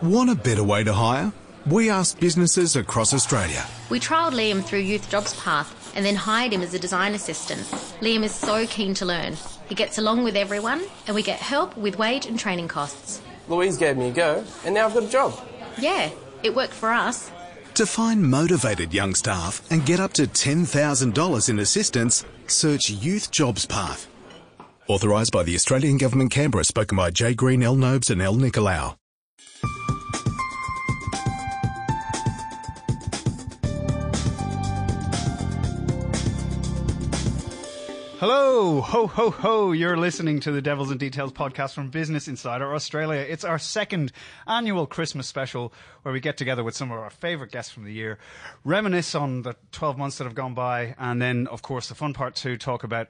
Want a better way to hire? We asked businesses across Australia. We trialled Liam through Youth Jobs Path and then hired him as a design assistant. Liam is so keen to learn. He gets along with everyone, and we get help with wage and training costs. Louise gave me a go, and now I've got a job. Yeah, it worked for us. To find motivated young staff and get up to $10,000 in assistance, search Youth Jobs Path. Authorised by the Australian Government Canberra, spoken by Jay Green, L. Nobes and L. Nicolau. Hello, ho, ho, ho. You're listening to the Devils and Details podcast from Business Insider Australia. It's our second annual Christmas special where we get together with some of our favourite guests from the year, reminisce on the 12 months that have gone by, and then, of course, the fun part two, talk about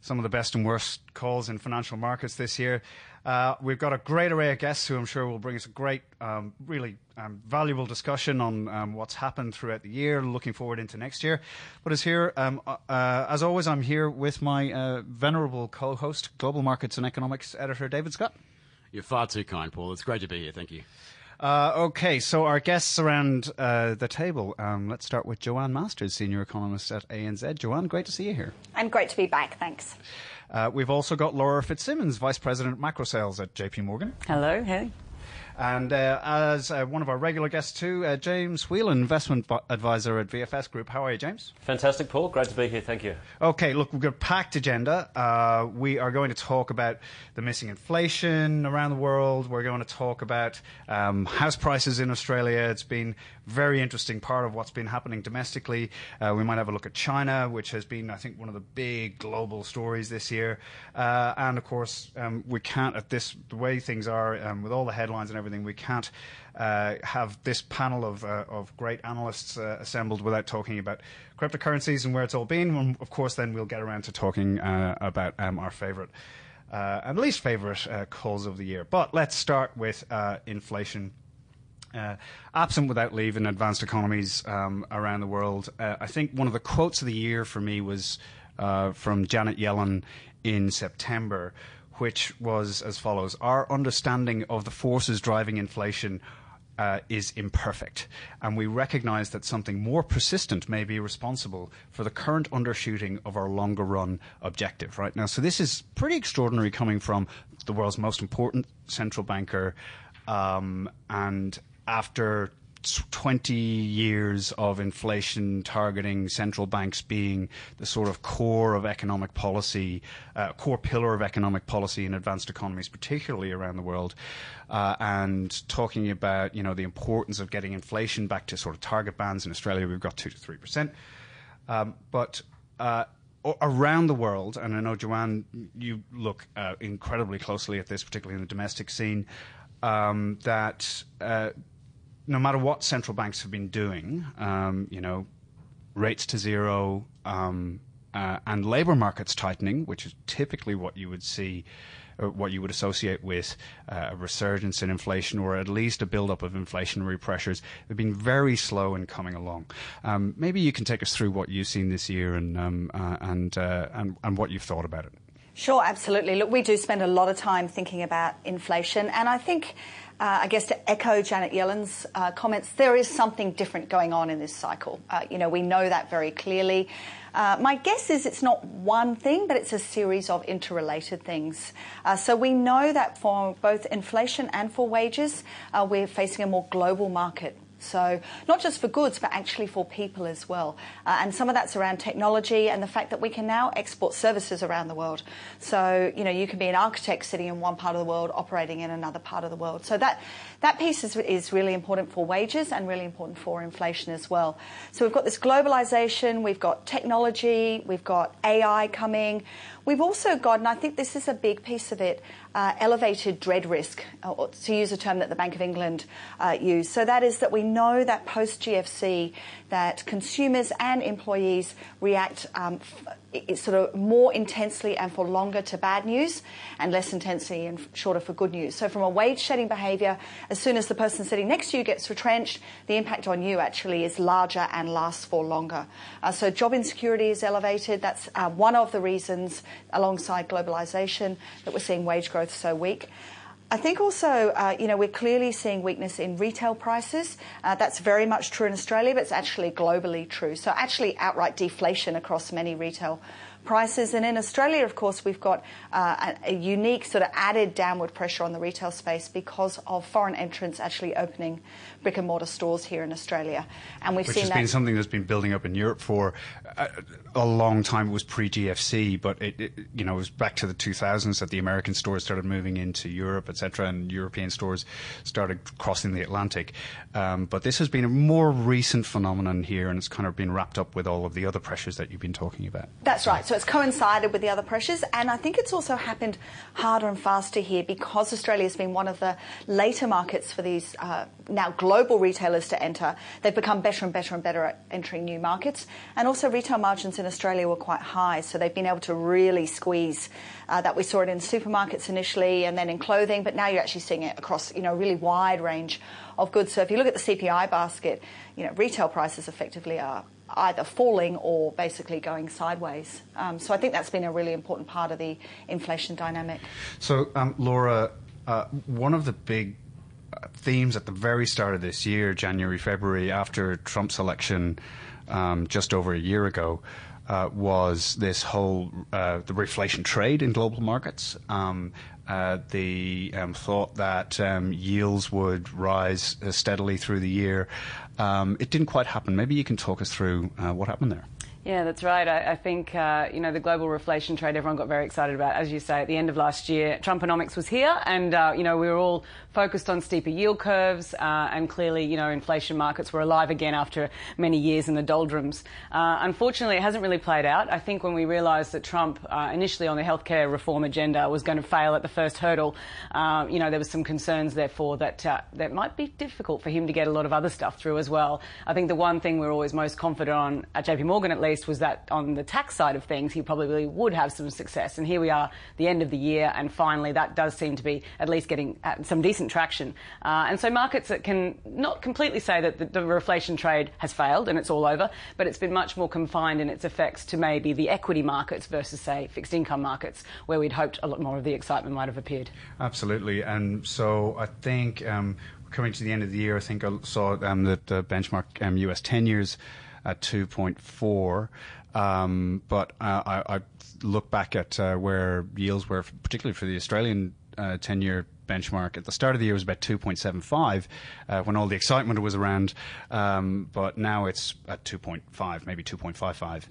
some of the best and worst calls in financial markets this year. Uh, we've got a great array of guests who I'm sure will bring us a great, um, really um, valuable discussion on um, what's happened throughout the year, looking forward into next year. But as here, um, uh, uh, as always, I'm here with my uh, venerable co-host, Global Markets and Economics editor David Scott. You're far too kind, Paul. It's great to be here. Thank you. Uh, okay, so our guests around uh, the table. Um, let's start with Joanne Masters, senior economist at ANZ. Joanne, great to see you here. And great to be back. Thanks. Uh, we've also got Laura Fitzsimmons, vice president macro sales at JP Morgan. Hello, hey. And uh, as uh, one of our regular guests too, uh, James Whelan, investment advisor at VFS Group. How are you, James? Fantastic, Paul. Great to be here. Thank you. Okay, look, we've got a packed agenda. Uh, we are going to talk about the missing inflation around the world. We're going to talk about um, house prices in Australia. It's been very interesting part of what's been happening domestically. Uh, we might have a look at China, which has been, I think, one of the big global stories this year. Uh, and of course, um, we can't, at this the way things are, um, with all the headlines and everything everything. We can't uh, have this panel of, uh, of great analysts uh, assembled without talking about cryptocurrencies and where it's all been. And of course, then we'll get around to talking uh, about um, our favorite uh, and least favorite uh, calls of the year. But let's start with inflation. Uh, absent without leave in advanced economies um, around the world. Uh, I think one of the quotes of the year for me was uh, from Janet Yellen in September, which was as follows Our understanding of the forces driving inflation uh, is imperfect, and we recognize that something more persistent may be responsible for the current undershooting of our longer run objective. Right now, so this is pretty extraordinary coming from the world's most important central banker, um, and after 20 years of inflation targeting central banks being the sort of core of economic policy, uh, core pillar of economic policy in advanced economies, particularly around the world, uh, and talking about you know the importance of getting inflation back to sort of target bands. In Australia, we've got two to three percent, um, but uh, around the world, and I know Joanne, you look uh, incredibly closely at this, particularly in the domestic scene. Um, that uh, no matter what central banks have been doing, um, you know, rates to zero um, uh, and labour markets tightening, which is typically what you would see, or what you would associate with uh, a resurgence in inflation, or at least a build-up of inflationary pressures, they've been very slow in coming along. Um, maybe you can take us through what you've seen this year and um, uh, and, uh, and and what you've thought about it. Sure, absolutely. Look, we do spend a lot of time thinking about inflation, and I think uh, I guess to echo Janet Yellen's uh, comments, there is something different going on in this cycle. Uh, you know, we know that very clearly. Uh, my guess is it's not one thing, but it's a series of interrelated things. Uh, so we know that for both inflation and for wages, uh, we're facing a more global market. So, not just for goods, but actually for people as well. Uh, and some of that's around technology and the fact that we can now export services around the world. So, you know, you can be an architect sitting in one part of the world, operating in another part of the world. So, that, that piece is, is really important for wages and really important for inflation as well. So, we've got this globalization, we've got technology, we've got AI coming. We've also got, and I think this is a big piece of it, uh, elevated dread risk, uh, to use a term that the Bank of England uh, used. So that is that we know that post GFC, that consumers and employees react um, f- sort of more intensely and for longer to bad news, and less intensely and shorter for good news. So from a wage shedding behaviour, as soon as the person sitting next to you gets retrenched, the impact on you actually is larger and lasts for longer. Uh, so job insecurity is elevated. That's uh, one of the reasons, alongside globalisation, that we're seeing wage growth so weak. I think also, uh, you know, we're clearly seeing weakness in retail prices. Uh, that's very much true in Australia, but it's actually globally true. So, actually, outright deflation across many retail prices. And in Australia, of course, we've got uh, a, a, unique sort of added downward pressure on the retail space because of foreign entrants actually opening brick and mortar stores here in Australia. And we've seen that Which seen has that been something that's been building up in Europe for a, a long time. It was pre GFC, but it, it, you know, it was back to the 2000s that the American stores started moving into Europe, etc., and European stores started crossing the Atlantic. Um, but this has been a more recent phenomenon here, and it's kind of been wrapped up with all of the other pressures that you've been talking about. That's right. So it's coincided with the other pressures, and I think it's also happened harder and faster here because Australia has been one of the later markets for these uh, now global retailers to enter. They've become better and better and better at entering new markets, and also retail margins in Australia were quite high, so they've been able to really squeeze. Uh, that we saw it in supermarkets initially, and then in clothing, but now you're actually seeing it across you know a really wide range of goods. So if you look at the CPI basket, you know retail prices effectively are either falling or basically going sideways. Um, so I think that's been a really important part of the inflation dynamic. So, um, Laura, uh, one of the big themes at the very start of this year, January, February, after Trump's election um, just over a year ago, uh, was this whole uh, the reflation trade in global markets. Um, uh, the um, thought that um, yields would rise uh, steadily through the year. Um, it didn't quite happen. Maybe you can talk us through uh, what happened there. Yeah, that's right. I, I think, uh, you know, the global reflation trade everyone got very excited about. As you say, at the end of last year, Trumponomics was here and, uh, you know, we were all focused on steeper yield curves uh, and clearly, you know, inflation markets were alive again after many years in the doldrums. Uh, unfortunately, it hasn't really played out. I think when we realised that Trump, uh, initially on the healthcare reform agenda, was going to fail at the first hurdle, uh, you know, there was some concerns, therefore, that that might be difficult for him to get a lot of other stuff through as well. I think the one thing we're always most confident on, at JP Morgan at least, was that on the tax side of things, he probably would have some success. And here we are, the end of the year, and finally that does seem to be at least getting uh, some decent traction. Uh, and so markets that can not completely say that the, the reflation trade has failed and it's all over, but it's been much more confined in its effects to maybe the equity markets versus, say, fixed income markets, where we'd hoped a lot more of the excitement might have appeared. Absolutely. And so I think um, coming to the end of the year, I think I saw um, that the benchmark um, US 10 years at 2.4. Um, but uh, I, I, look back at uh, where yields were, particularly for the Australian uh, 10 year benchmark at the start of the year was about 2.75 uh, when all the excitement was around, um, but now it's at 2.5, maybe 2.55.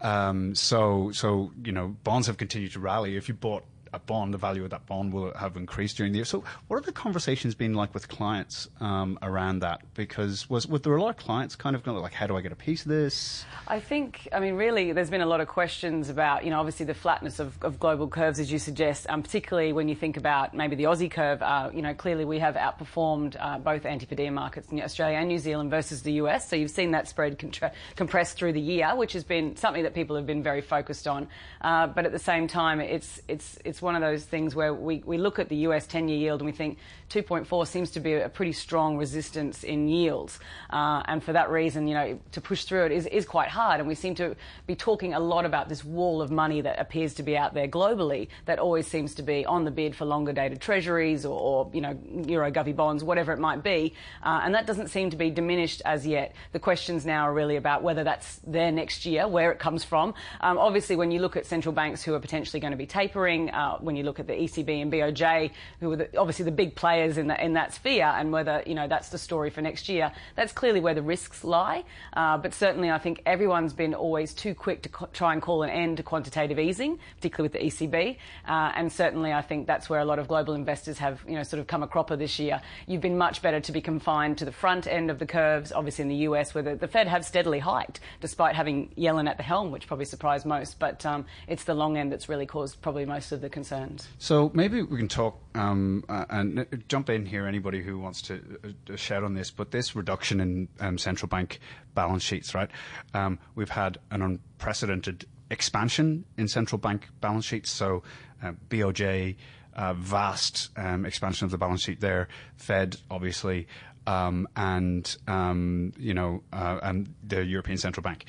Um, so, so you know, bonds have continued to rally. If you bought a bond, the value of that bond will have increased during the year. So, what are the conversations been like with clients um, around that? Because was, was there a lot of clients kind of going like, how do I get a piece of this? I think, I mean, really, there's been a lot of questions about, you know, obviously the flatness of, of global curves, as you suggest, um, particularly when you think about maybe the Aussie curve. Uh, you know, clearly we have outperformed uh, both Antipodean markets in Australia and New Zealand versus the US. So you've seen that spread contra- compressed through the year, which has been something that people have been very focused on. Uh, but at the same time, it's it's it's one of those things where we, we look at the US 10 year yield and we think 2.4 seems to be a pretty strong resistance in yields. Uh, and for that reason, you know, to push through it is, is quite hard. And we seem to be talking a lot about this wall of money that appears to be out there globally that always seems to be on the bid for longer dated treasuries or, or you know, Euro govy bonds, whatever it might be. Uh, and that doesn't seem to be diminished as yet. The questions now are really about whether that's there next year, where it comes from. Um, obviously, when you look at central banks who are potentially going to be tapering, uh, when you look at the ECB and BOJ, who are the, obviously the big players players in, the, in that sphere and whether, you know, that's the story for next year. That's clearly where the risks lie. Uh, but certainly I think everyone's been always too quick to co- try and call an end to quantitative easing, particularly with the ECB. Uh, and certainly I think that's where a lot of global investors have, you know, sort of come a cropper this year. You've been much better to be confined to the front end of the curves, obviously in the US, where the, the Fed have steadily hiked, despite having Yellen at the helm, which probably surprised most. But um, it's the long end that's really caused probably most of the concerns. So maybe we can talk um, uh, and jump in here, anybody who wants to uh, shout on this, but this reduction in um, central bank balance sheets, right? Um, we've had an unprecedented expansion in central bank balance sheets. So uh, BOJ, uh, vast um, expansion of the balance sheet there. Fed, obviously, um, and um, you know, uh, and the European Central Bank.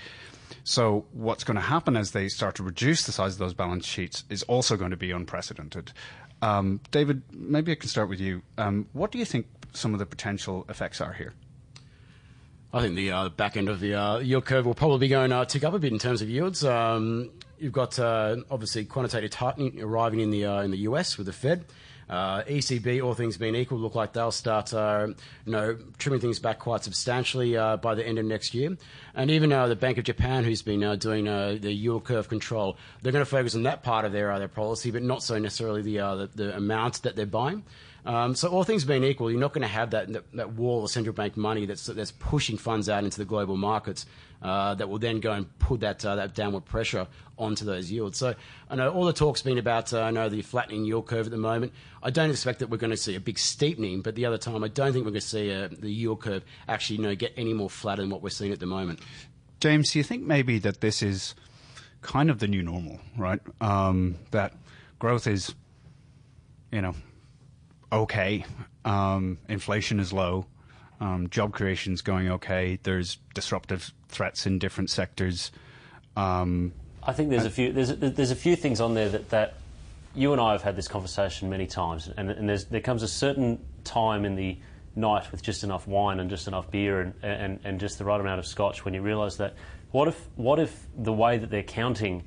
So what's going to happen as they start to reduce the size of those balance sheets is also going to be unprecedented. Um, David, maybe I can start with you. Um, what do you think some of the potential effects are here? I think the uh, back end of the uh, yield curve will probably be going uh, tick up a bit in terms of yields. Um, you've got uh, obviously quantitative tightening arriving in the uh, in the US with the Fed. Uh, ECB, all things being equal, look like they'll start, uh, you know, trimming things back quite substantially uh, by the end of next year. And even uh, the Bank of Japan, who's been uh, doing uh, the yield curve control, they're going to focus on that part of their their policy, but not so necessarily the the, the amount that they're buying. Um, so all things being equal, you're not going to have that, that, that wall of central bank money that's that's pushing funds out into the global markets uh, that will then go and put that uh, that downward pressure onto those yields. So I know all the talk's been about uh, I know the flattening yield curve at the moment. I don't expect that we're going to see a big steepening, but the other time I don't think we're going to see uh, the yield curve actually you know get any more flat than what we're seeing at the moment. James, do you think maybe that this is kind of the new normal, right? Um, that growth is, you know, okay. Um, inflation is low. Um, job creation is going okay. There's disruptive threats in different sectors. Um, I think there's a few there's a, there's a few things on there that, that you and I have had this conversation many times, and, and there comes a certain time in the night with just enough wine and just enough beer and, and, and just the right amount of scotch when you realise that what if what if the way that they're counting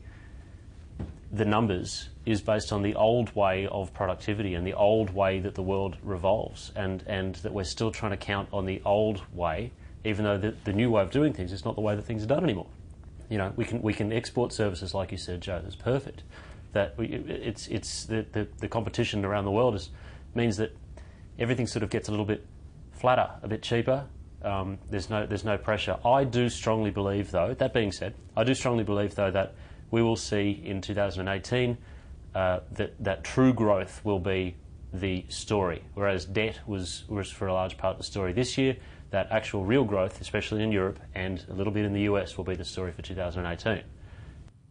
the numbers is based on the old way of productivity and the old way that the world revolves, and, and that we're still trying to count on the old way, even though the, the new way of doing things is not the way that things are done anymore. You know, we can, we can export services, like you said, Joe, that's perfect. That we, it's, it's the, the, the competition around the world is, means that everything sort of gets a little bit flatter, a bit cheaper. Um, there's, no, there's no pressure. I do strongly believe, though, that being said, I do strongly believe, though, that we will see in 2018 uh, that, that true growth will be the story, whereas debt was, was for a large part the story this year. That actual real growth, especially in Europe and a little bit in the US, will be the story for 2018.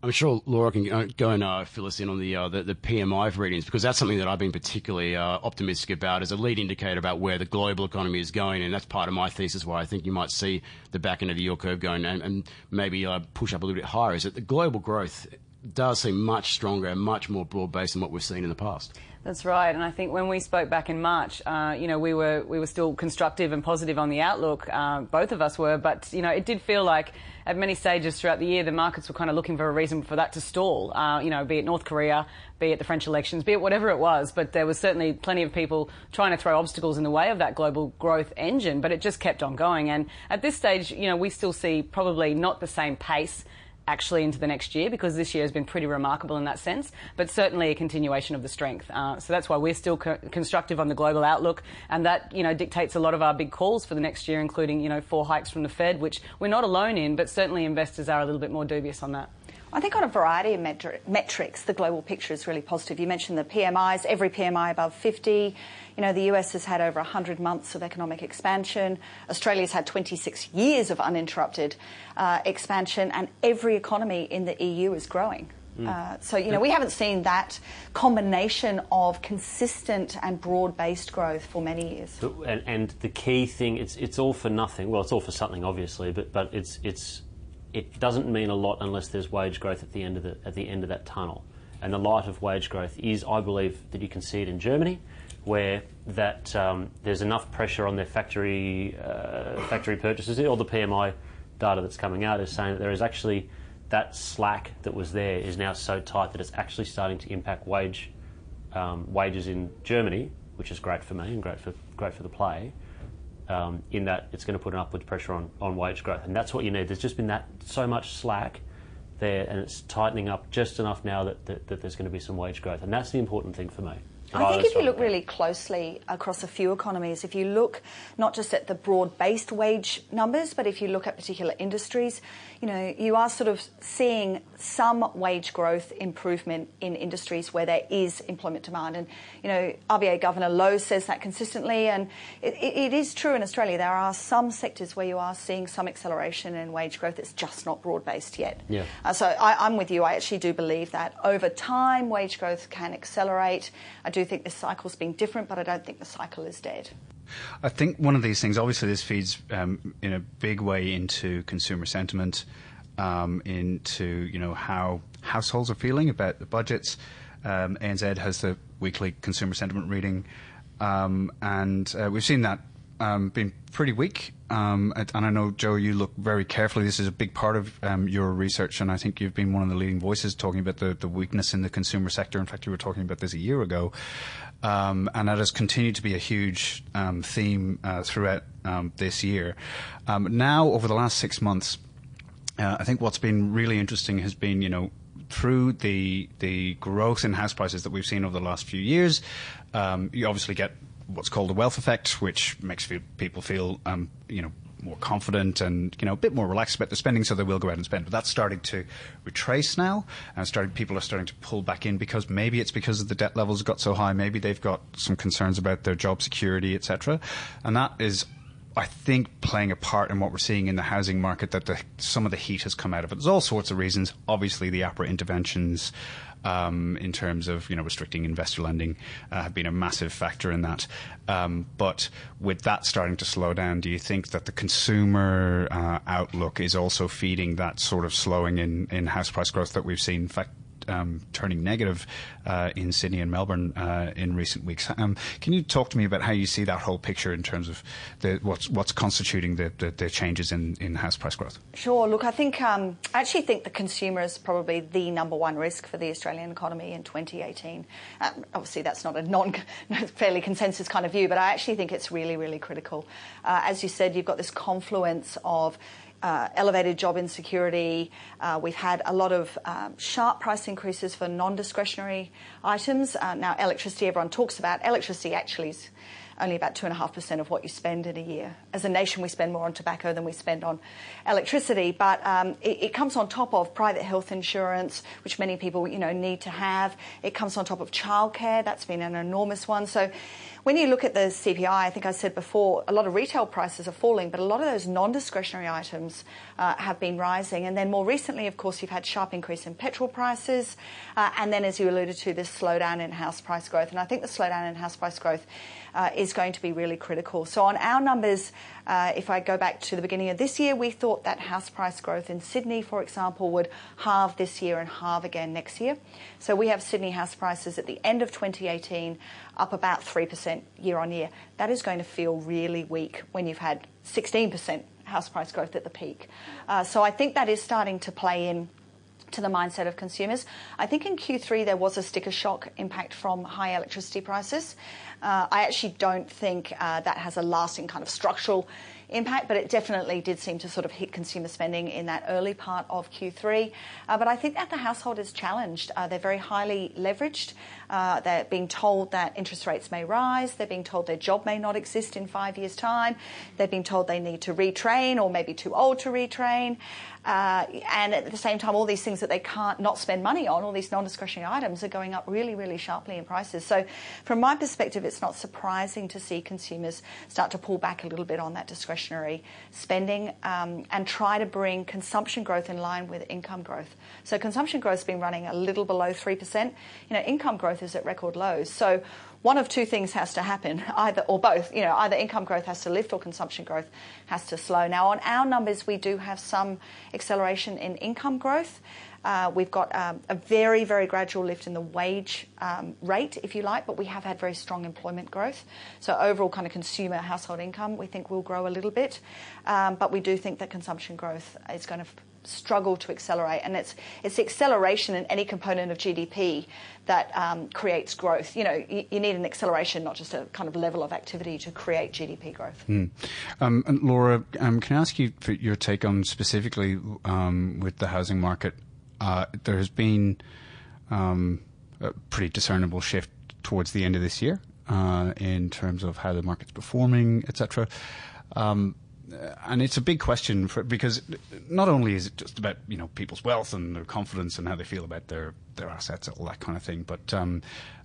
I'm sure Laura can go and uh, fill us in on the, uh, the, the PMI readings because that's something that I've been particularly uh, optimistic about as a lead indicator about where the global economy is going, and that's part of my thesis why I think you might see the back end of the yield curve going and, and maybe uh, push up a little bit higher. Is that the global growth does seem much stronger and much more broad based than what we've seen in the past. That's right, and I think when we spoke back in March, uh, you know, we were we were still constructive and positive on the outlook. Uh, both of us were, but you know, it did feel like at many stages throughout the year, the markets were kind of looking for a reason for that to stall. Uh, you know, be it North Korea, be it the French elections, be it whatever it was. But there was certainly plenty of people trying to throw obstacles in the way of that global growth engine. But it just kept on going, and at this stage, you know, we still see probably not the same pace actually into the next year because this year has been pretty remarkable in that sense, but certainly a continuation of the strength. Uh, so that's why we're still co- constructive on the global outlook, and that you know dictates a lot of our big calls for the next year, including you know four hikes from the Fed, which we're not alone in, but certainly investors are a little bit more dubious on that. I think on a variety of metri- metrics, the global picture is really positive. You mentioned the PMIs, every PMI above 50. You know, the US has had over 100 months of economic expansion. Australia's had 26 years of uninterrupted uh, expansion, and every economy in the EU is growing. Mm. Uh, so, you know, we haven't seen that combination of consistent and broad based growth for many years. And, and, the key thing, it's, it's all for nothing. Well, it's all for something, obviously, but, but it's, it's, it doesn't mean a lot unless there's wage growth at the, end of the, at the end of that tunnel. And the light of wage growth is, I believe, that you can see it in Germany where that um, there's enough pressure on their factory uh, factory purchases. All the PMI data that's coming out is saying that there is actually that slack that was there is now so tight that it's actually starting to impact wage um, wages in Germany, which is great for me and great for great for the play. Um, in that it's going to put an upward pressure on, on wage growth, and that's what you need. There's just been that so much slack there, and it's tightening up just enough now that, that, that there's going to be some wage growth, and that's the important thing for me. I think if you look really closely across a few economies, if you look not just at the broad based wage numbers, but if you look at particular industries, you know, you are sort of seeing some wage growth improvement in industries where there is employment demand. And, you know, RBA Governor Lowe says that consistently. And it, it is true in Australia. There are some sectors where you are seeing some acceleration in wage growth. It's just not broad based yet. Yeah. Uh, so I, I'm with you. I actually do believe that over time, wage growth can accelerate. I do think this cycle's been different, but I don't think the cycle is dead. I think one of these things, obviously, this feeds um, in a big way into consumer sentiment, um, into you know how households are feeling about the budgets. Um, ANZ has the weekly consumer sentiment reading, um, and uh, we've seen that um, been pretty weak. Um, and I know, Joe, you look very carefully. This is a big part of um, your research, and I think you've been one of the leading voices talking about the, the weakness in the consumer sector. In fact, you were talking about this a year ago. Um, and that has continued to be a huge um, theme uh, throughout um, this year. Um, now, over the last six months, uh, I think what's been really interesting has been, you know, through the the growth in house prices that we've seen over the last few years, um, you obviously get what's called a wealth effect, which makes people feel, um, you know, more confident and you know a bit more relaxed about their spending, so they will go out and spend. But that's starting to retrace now, and starting people are starting to pull back in because maybe it's because of the debt levels got so high, maybe they've got some concerns about their job security, etc. And that is I think playing a part in what we're seeing in the housing market that the, some of the heat has come out of it. There's all sorts of reasons. Obviously, the APRA interventions um, in terms of you know restricting investor lending uh, have been a massive factor in that. Um, but with that starting to slow down, do you think that the consumer uh, outlook is also feeding that sort of slowing in, in house price growth that we've seen? In fact, um, turning negative uh, in Sydney and Melbourne uh, in recent weeks. Um, can you talk to me about how you see that whole picture in terms of the, what's, what's constituting the, the, the, changes in, in house price growth? Sure. Look, I think um, I actually think the consumer is probably the number one risk for the Australian economy in 2018. Uh, obviously, that's not a non fairly consensus kind of view, but I actually think it's really, really critical. Uh, as you said, you've got this confluence of elevated job insecurity. Uh, we've had a lot of um, sharp price increases for non discretionary items. Uh, now, electricity, everyone talks about. Electricity actually is only about 2.5% of what you spend in a year. As a nation, we spend more on tobacco than we spend on electricity, but um, it, it, comes on top of private health insurance, which many people you know, need to have. It comes on top of childcare, that's been an enormous one. When you look at the CPI, I think I said before, a lot of retail prices are falling, but a lot of those non discretionary items uh, have been rising. And then more recently, of course, you've had sharp increase in petrol prices. Uh, and then, as you alluded to, this slowdown in house price growth. And I think the slowdown in house price growth uh, is going to be really critical. So, on our numbers, if I go back to the beginning of this year, we thought that house price growth in Sydney, for example, would halve this year and halve again next year. So, we have Sydney house prices at the end of 2018 up about 3% year on year. That is going to feel really weak when you've had 16% house price growth at the peak. Uh, so I think that is starting to play in to the mindset of consumers. I think in Q3 there was a sticker shock impact from high electricity prices. Uh, I actually don't think uh, that has a lasting kind of structural impact, but it definitely did seem to sort of hit consumer spending in that early part of Q3. Uh, but I think that the household is challenged. Uh, they're very highly leveraged. Uh, they're being told that interest rates may rise. They're being told their job may not exist in five years' time. They're being told they need to retrain or maybe too old to retrain. Uh, and at the same time, all these things that they can't not spend money on, all these non-discretionary items, are going up really, really sharply in prices. So, from my perspective, it's not surprising to see consumers start to pull back a little bit on that discretionary spending um, and try to bring consumption growth in line with income growth. So, consumption growth has been running a little below three percent. You know, income growth is at record lows. So one of two things has to happen, either or both. You know, either income growth has to lift or consumption growth has to slow. Now, on our numbers, we do have some acceleration in income growth. Uh, we've got um, a very, very gradual lift in the wage um, rate, if you like, but we have had very strong employment growth. So overall, kind of consumer household income, we think will grow a little bit, um, but we do think that consumption growth is going to struggle to accelerate. And it's, it's acceleration in any component of GDP that um, creates growth. You know, you, you, need an acceleration, not just a kind of level of activity to create GDP growth. Mm. Um, Laura, um, can I ask you for your take on specifically um, with the housing market? Uh, there has been um, a pretty discernible shift towards the end of this year uh, in terms of how the market's performing, etc. Um, and it's a big question for, because not only is it just about you know people's wealth and their confidence and how they feel about their their assets, and all that kind of thing, but um,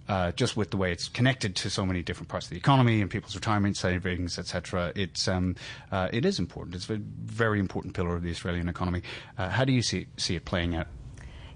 uh, just with the way it's connected to so many different parts of the economy and people's retirement savings, etc. It's um, uh, it is important. It's a very important pillar of the Australian economy. Uh, how do you see see it playing out?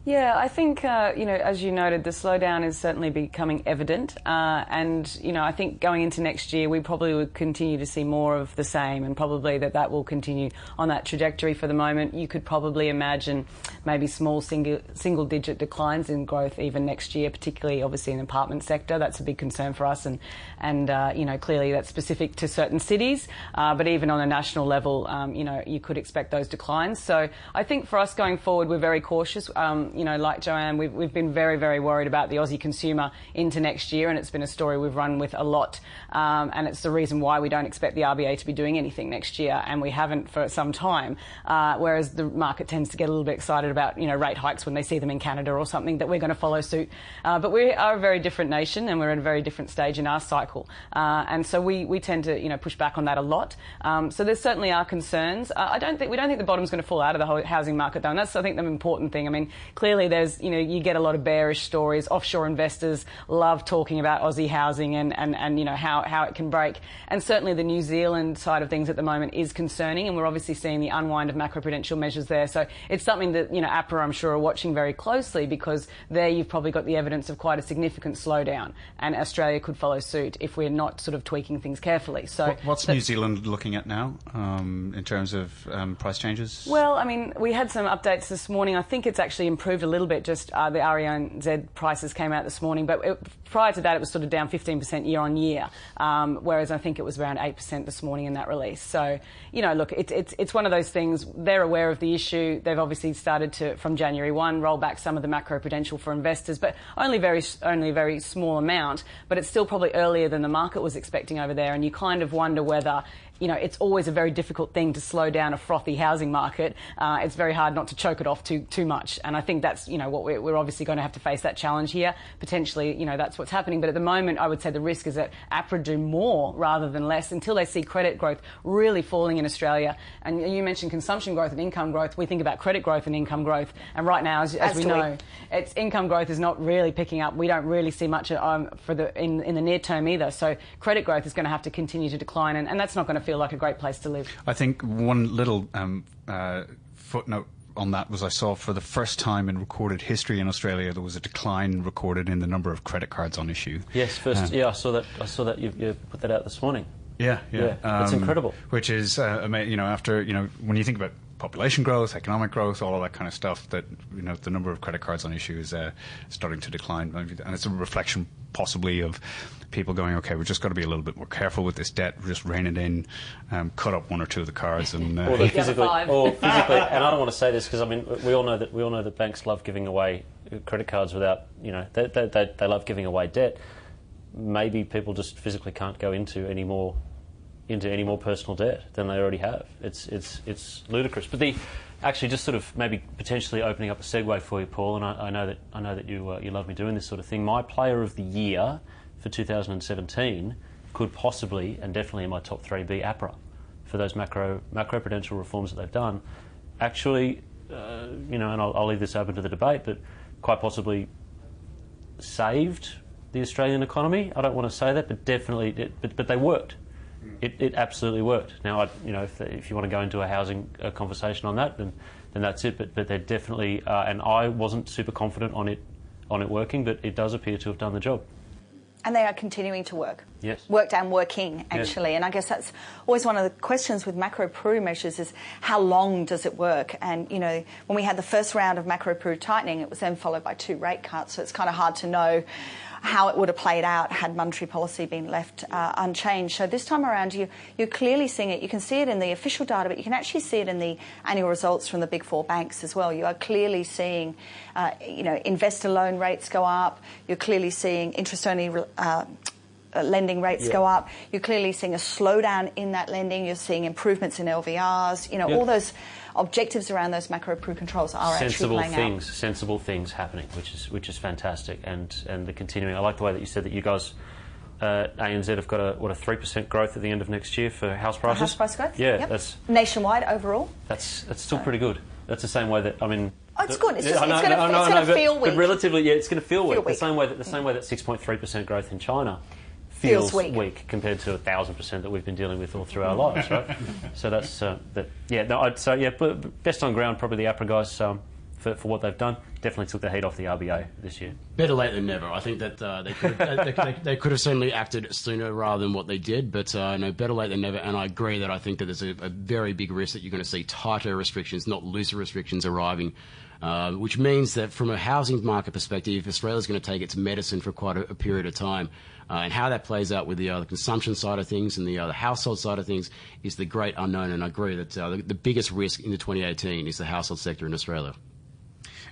Yeah, I think, uh, you know, as you noted, the slowdown is certainly becoming evident. Uh, and, you know, I think going into next year, we probably would continue to see more of the same and probably that that will continue on that trajectory for the moment. You could probably imagine maybe small single, single digit declines in growth even next year, particularly obviously in the apartment sector. That's a big concern for us. And, and uh, you know, clearly that's specific to certain cities. Uh, but even on a national level, um, you know, you could expect those declines. So I think for us going forward, we're very cautious. Um, you know, like Joanne, we've, we've been very, very worried about the Aussie consumer into next year, and it's been a story we've run with a lot. Um, and it's the reason why we don't expect the RBA to be doing anything next year, and we haven't for some time. Uh, whereas the market tends to get a little bit excited about, you know, rate hikes when they see them in Canada or something, that we're going to follow suit. Uh, but we are a very different nation, and we're at a very different stage in our cycle. Uh, and so we, we tend to, you know, push back on that a lot. Um, so there certainly are concerns. Uh, I don't think we don't think the bottom's going to fall out of the housing market, though, and that's I think the important thing. I mean, clearly there's, you know, you get a lot of bearish stories. Offshore investors love talking about Aussie housing and, and, and you know, how, how it can break. And certainly the New Zealand side of things at the moment is concerning, and we're obviously seeing the unwind of macroprudential measures there. So it's something that, you know, APRA, I'm sure, are watching very closely because there you've probably got the evidence of quite a significant slowdown, and Australia could follow suit if we're not sort of tweaking things carefully. So what's New Zealand looking at now um, in terms of um, price changes? Well, I mean, we had some updates this morning. I think it's actually improved a little bit. Just uh, the REINZ prices came out this morning, but it, prior to that, it was sort of down 15% year on year, um, whereas I think it was around 8% this morning in that release. So, you know, look, it, it's it's one of those things. They're aware of the issue. They've obviously started to, from January 1, roll back some of the macro prudential for investors, but only very only a very small amount. But it's still probably earlier than the market was expecting over there, and you kind of wonder whether you know, it's always a very difficult thing to slow down a frothy housing market. Uh, it's very hard not to choke it off too too much, and I think that's you know what we're, we're, obviously going to have to face that challenge here. Potentially, you know, that's what's happening. But at the moment, I would say the risk is that APRA do more rather than less until they see credit growth really falling in Australia. And you mentioned consumption growth and income growth. We think about credit growth and income growth, and right now, as, as, as we know, we? it's income growth is not really picking up. We don't really see much um, for the in, in the near term either. So credit growth is going to have to continue to decline, and, and that's not going to feel like a great place to live. I think one little um, uh, footnote on that was I saw for the first time in recorded history in Australia there was a decline recorded in the number of credit cards on issue. Yes, first. Uh, yeah, I saw that. I saw that you, you put that out this morning. Yeah, yeah, yeah um, incredible. Which is, uh, you know, after you know when you think about population growth, economic growth, all of that kind of stuff, that you know the number of credit cards on issue is uh, starting to decline, and it's a reflection possibly of people going, okay, we're just got to be a little bit more careful with this debt, we're just rein it in, um, cut up one or two of the cards, and uh, or physically, or physically. And I don't want to say this because I mean we all know that we all know that banks love giving away credit cards without, you know, they, they, they, they love giving away debt. Maybe people just physically can't go into any more into any more personal debt than they already have. It's it's it's ludicrous. But the actually just sort of maybe potentially opening up a segue for you, Paul. And I, I know that I know that you uh, you love me doing this sort of thing. My player of the year for 2017 could possibly and definitely in my top three be APRA for those macro macro prudential reforms that they've done. Actually, uh, you know, and I'll, I'll leave this open to the debate, but quite possibly saved the Australian economy. I don't want to say that, but definitely, it, but, but they worked. It, it, absolutely worked. Now, I, you know, if, if, you want to go into a housing uh, conversation on that, then then that's it. But but they're definitely, uh, and I wasn't super confident on it on it working, but it does appear to have done the job. And they are continuing to work. Yes. Worked and working, actually. Yes. And I guess that's always one of the questions with macro pru measures is how long does it work? And, you know, when we had the first round of macro pru tightening, it was then followed by two rate cuts. So it's kind of hard to know how it would have played out had monetary policy been left uh, unchanged. So this time around, you, you're clearly seeing it. You can see it in the official data, but you can actually see it in the annual results from the big four banks as well. You are clearly seeing, uh, you know, investor loan rates go up. You're clearly seeing interest-only uh, uh, lending rates yeah. go up. You're clearly seeing a slowdown in that lending. You're seeing improvements in LVRs. You know, yeah. all those objectives around those macro pru controls are sensible actually playing things, out. Sensible things happening, which is which is fantastic, and and the continuing. I like the way that you said that you guys. Uh, ANZ have got a what a three percent growth at the end of next year for house prices. For house price growth. Yeah, yep. that's nationwide overall. That's that's still so. pretty good. That's the same way that I mean. Oh, it's good. It's, just, it's going to feel weak. But relatively, yeah, it's going to feel, feel weak. weak. The same way that the same way that six point three percent growth in China feels, feels weak. weak. compared to a thousand percent that we've been dealing with all through our lives, right? so that's uh, that. Yeah, no, I'd say yeah, but best on ground probably the APRA guys um, for, for what they've done. definitely took the heat off the RBA this year. Better late than never. I think that uh, they, could have, they, they, they, could have certainly acted sooner rather than what they did, but uh, no, better late than never. And I agree that I think that there's a, a very big risk that you're going to see tighter restrictions, not looser restrictions, arriving. Uh, which means that from a housing market perspective, Australia's going to take its medicine for quite a, a period of time. Uh, and how that plays out with the, uh, the consumption side of things and the, uh, the household side of things is the great unknown. And I agree that uh, the, the biggest risk into 2018 is the household sector in Australia.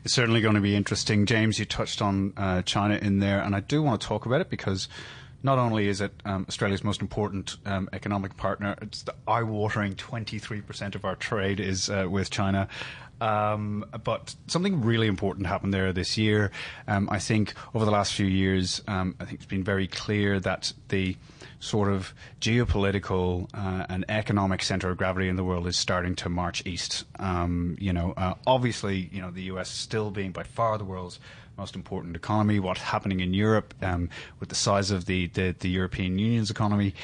It's certainly going to be interesting. James, you touched on uh, China in there, and I do want to talk about it because not only is it um, Australia's most important um, economic partner, it's the eye-watering 23% of our trade is uh, with China. Um, but something really important happened there this year. Um, I think over the last few years, um, I think it's been very clear that the sort of geopolitical uh, and economic center of gravity in the world is starting to march east. Um, you know, uh, obviously, you know, the U.S. still being by far the world's most important economy. What's happening in Europe um, with the size of the, the, the European Union's economy.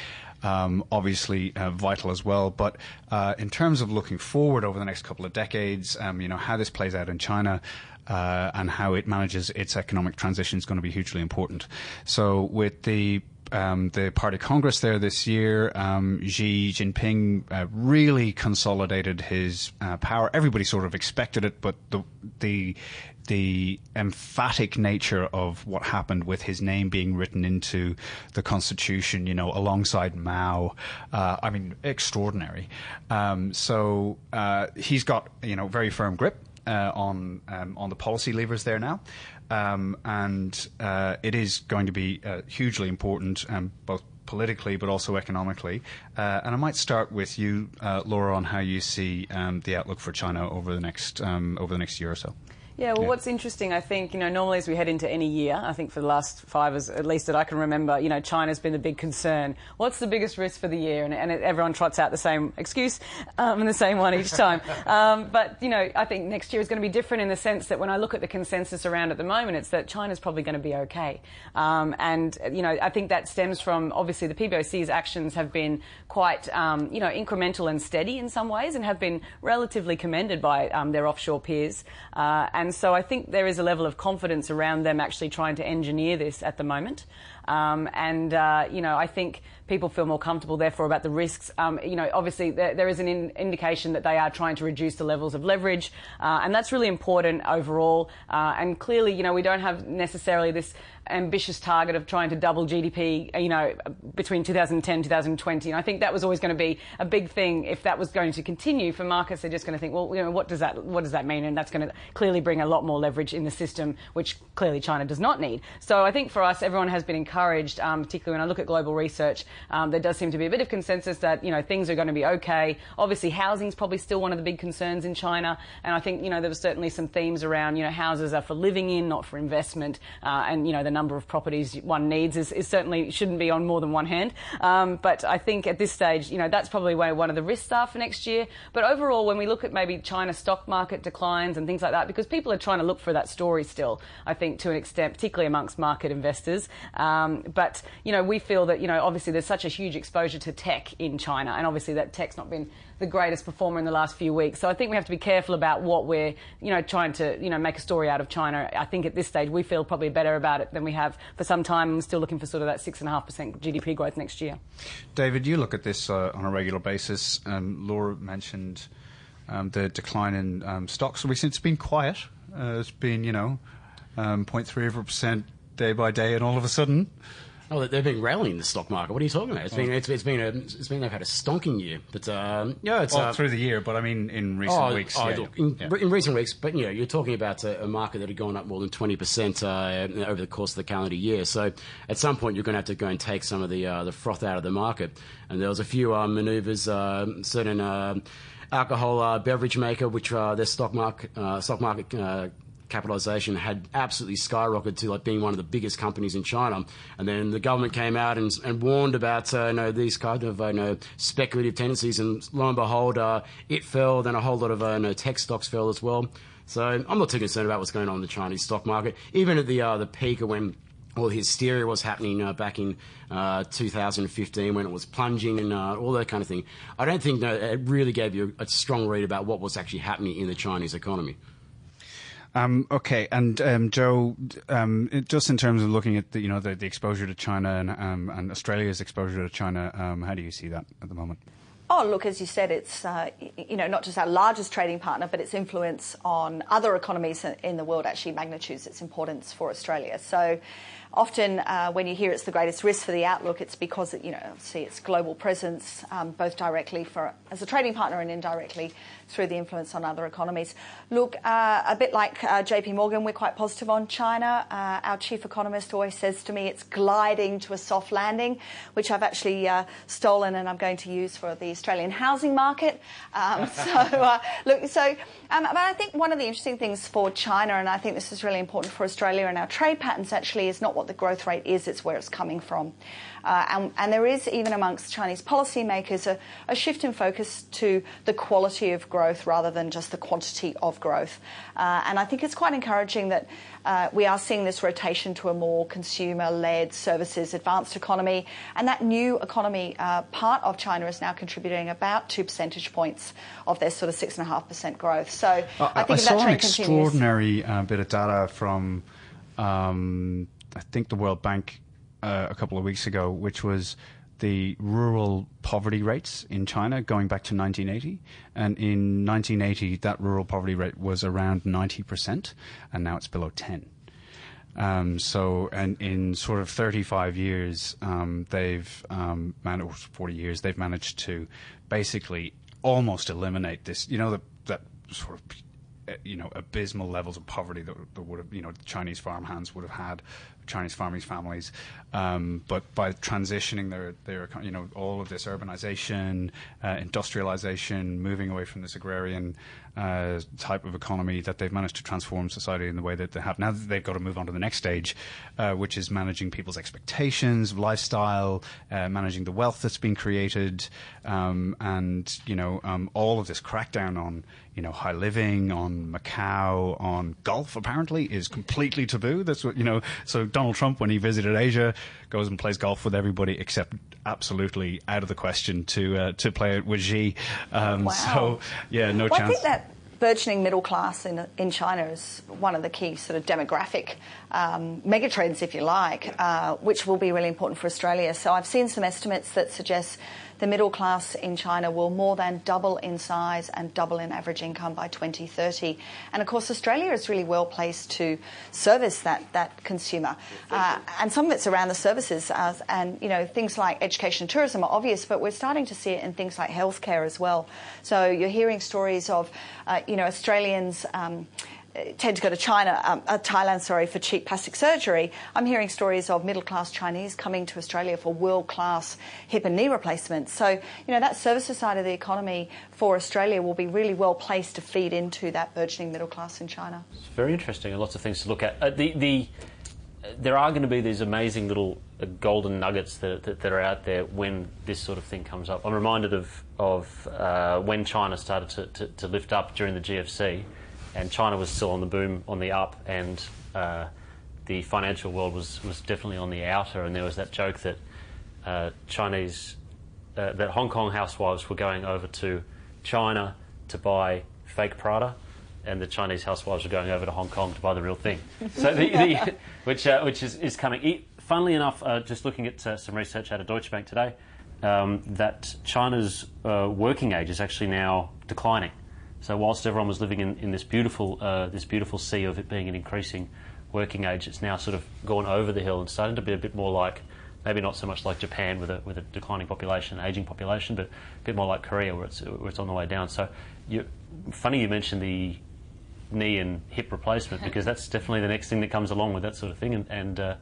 Um, obviously uh, vital as well. But uh, in terms of looking forward over the next couple of decades, um, you know how this plays out in China. Uh, and how it manages its economic transition is going to be hugely important. So, with the um, the Party Congress there this year, um, Xi Jinping uh, really consolidated his uh, power. Everybody sort of expected it, but the the the emphatic nature of what happened with his name being written into the constitution, you know, alongside Mao, uh, I mean, extraordinary. Um, so uh, he's got you know very firm grip uh, on um, on the policy levers there now. Um, and uh, it is going to be uh, hugely important, um, both politically but also economically. Uh, and I might start with you, uh, Laura, on how you see um, the outlook for China over the next um, over the next year or so. Yeah, well, yeah. what's interesting, I think, you know, normally as we head into any year, I think for the last five, as, at least that I can remember, you know, China's been the big concern. What's the biggest risk for the year? And, and everyone trots out the same excuse um, and the same one each time. um, but, you know, I think next year is going to be different in the sense that when I look at the consensus around at the moment, it's that China's probably going to be okay. Um, and, you know, I think that stems from, obviously, the PBOC's actions have been quite, um, you know, incremental and steady in some ways and have been relatively commended by um, their offshore peers. Uh, and and so I think there is a level of confidence around them actually trying to engineer this at the moment. Um, and, uh, you know, I think people feel more comfortable, therefore, about the risks. Um, you know, obviously, there, there is an in indication that they are trying to reduce the levels of leverage, uh, and that's really important overall. Uh, and clearly, you know, we don't have necessarily this ambitious target of trying to double GDP, you know, between 2010 and 2020. And I think that was always going to be a big thing. If that was going to continue for markets, they're just going to think, well, you know, what does that what does that mean? And that's going to clearly bring a lot more leverage in the system, which clearly China does not need. So I think for us, everyone has been encouraged, um, particularly when I look at global research, um, there does seem to be a bit of consensus that you know things are going to be okay. Obviously, housing is probably still one of the big concerns in China, and I think you know there was certainly some themes around you know houses are for living in, not for investment, uh, and you know the number of properties one needs is, is, certainly shouldn't be on more than one hand. Um, but I think at this stage, you know that's probably where one of the risks are for next year. But overall, when we look at maybe China stock market declines and things like that, because people are trying to look for that story still, I think to an extent, particularly amongst market investors. Um, but you know we feel that you know obviously there's such a huge exposure to tech in China, and obviously that tech's not been the greatest performer in the last few weeks. So I think we have to be careful about what we're, you know, trying to, you know, make a story out of China. I think at this stage we feel probably better about it than we have for some time. I'm still looking for sort of that six and a half percent GDP growth next year. David, you look at this uh, on a regular basis. Um, Laura mentioned um, the decline in um, stocks. So it's been quiet. Uh, it's been, you know, um, 0.3 percent day by day, and all of a sudden. Oh, they've been rallying the stock market. What are you talking about? It's been it's, it's been a, it's been they've had a stonking year, but um, yeah, it's well, uh, through the year. But I mean, in recent oh, weeks, oh, yeah. look, in, yeah. in, recent weeks, but you know, you're talking about a, a, market that had gone up more than twenty percent uh, over the course of the calendar year. So at some point, you're going to have to go and take some of the uh, the froth out of the market. And there was a few uh, manoeuvres, uh, certain uh, alcohol beverage maker, which their stock market stock market capitalization had absolutely skyrocketed to like being one of the biggest companies in China. And then the government came out and, and warned about uh, you know these kind of uh, you know speculative tendencies, and lo and behold, uh, it fell. Then a whole lot of uh, you know, tech stocks fell as well. So I'm not too concerned about what's going on in the Chinese stock market. Even at the uh, the peak of when all the hysteria was happening uh, back in uh, 2015 when it was plunging and uh, all that kind of thing. I don't think that it really gave you a strong read about what was actually happening in the Chinese economy. Um, okay, and um, Joe, um, it- just in terms of looking at the you know the, the exposure to China and um, and Australia's exposure to China, um, how do you see that at the moment? Oh, look, as you said, it's uh, you know not just our largest trading partner, but its influence on other economies in- in the world actually magnitudes its importance for Australia. So often uh, when you hear it's the greatest risk for the outlook, it's because it, you know obviously its global presence, um, both directly for as a trading partner and indirectly through the influence on other economies. Look, uh, a bit like uh, J.P. Morgan, we're quite positive on China. Uh, our chief economist always says to me, it's gliding to a soft landing, which I've actually uh, stolen and I'm going to use for the Australian housing market. Um, so, uh, look, so, um, but I think one of the interesting things for China, and I think this is really important for Australia and our trade patterns actually, is not what the growth rate is, it's where it's coming from. Uh, and, and there is, even amongst Chinese policymakers, a, a shift in focus to the quality of growth rather than just the quantity of growth. Uh, and I think it's quite encouraging that uh, we are seeing this rotation to a more consumer led services advanced economy. And that new economy uh, part of China is now contributing about two percentage points of their sort of 6.5% growth. So I think Uh, I that saw an extraordinary uh, bit of data from, um, I think, the World Bank uh, a couple of weeks ago, which was the rural poverty rates in China going back to 1980. And in 1980, that rural poverty rate was around 90%, and now it's below 10. Um, so, and in sort of 35 years, um, they've um, managed, 40 years, they've managed to basically almost eliminate this. You know, that sort of you know abysmal levels of poverty that, that would have you know Chinese farmhands would have had, Chinese farming families, um, but by transitioning their their you know all of this urbanization, uh, industrialization, moving away from this agrarian uh, type of economy, that they've managed to transform society in the way that they have. Now they've got to move on to the next stage, uh, which is managing people's expectations, lifestyle, uh, managing the wealth that's been created, um, and you know um, all of this crackdown on you know high living, on Macau, on golf. Apparently, is completely taboo. That's what you know. So Donald Trump, when he visited Asia, goes and plays golf with everybody, except absolutely out of the question to uh, to play it with Xi. Um, Wow. So yeah, no Well, I chance. think that burgeoning middle class in, in China is one of the key sort of demographic um, megatrends, if you like, uh, which will be really important for Australia. So I've seen some estimates that suggest the middle class in China will more than double in size and double in average income by 2030. And of course, Australia is really well placed to service that, that consumer. Uh, and some of it's around the services. Uh, and, you know, things like education and tourism are obvious, but we're starting to see it in things like healthcare as well. So you're hearing stories of, uh, you know, Australians. Um, tend to go to China, um, uh, Thailand, sorry, for cheap plastic surgery. I'm hearing stories of middle-class Chinese coming to Australia for world-class hip and knee replacements. So, you know, that services side of the economy for Australia will be really well placed to feed into that burgeoning middle class in China. It's very interesting and lots of things to look at. Uh, the, the, there are going to be these amazing little uh, golden nuggets that, that, that are out there when this sort of thing comes up. I'm reminded of, of uh, when China started to, to, to lift up during the GFC, and China was still on the boom, on the up, and uh, the financial world was, was definitely on the outer. And there was that joke that uh, Chinese, uh, that Hong Kong housewives were going over to China to buy fake Prada and the Chinese housewives were going over to Hong Kong to buy the real thing. So, the, the, which uh, which is, is coming. Funnily enough, uh, just looking at uh, some research out of Deutsche Bank today, um, that China's uh, working age is actually now declining. So, whilst everyone was living in, in this beautiful uh, this beautiful sea of it being an increasing working age, it's now sort of gone over the hill and starting to be a bit more like. Maybe not so much like Japan with a, with a declining population, aging population, but a bit more like Korea where it's, where it's on the way down. So, you, funny you mentioned the knee and hip replacement because that's definitely the next thing that comes along with that sort of thing. And, and uh,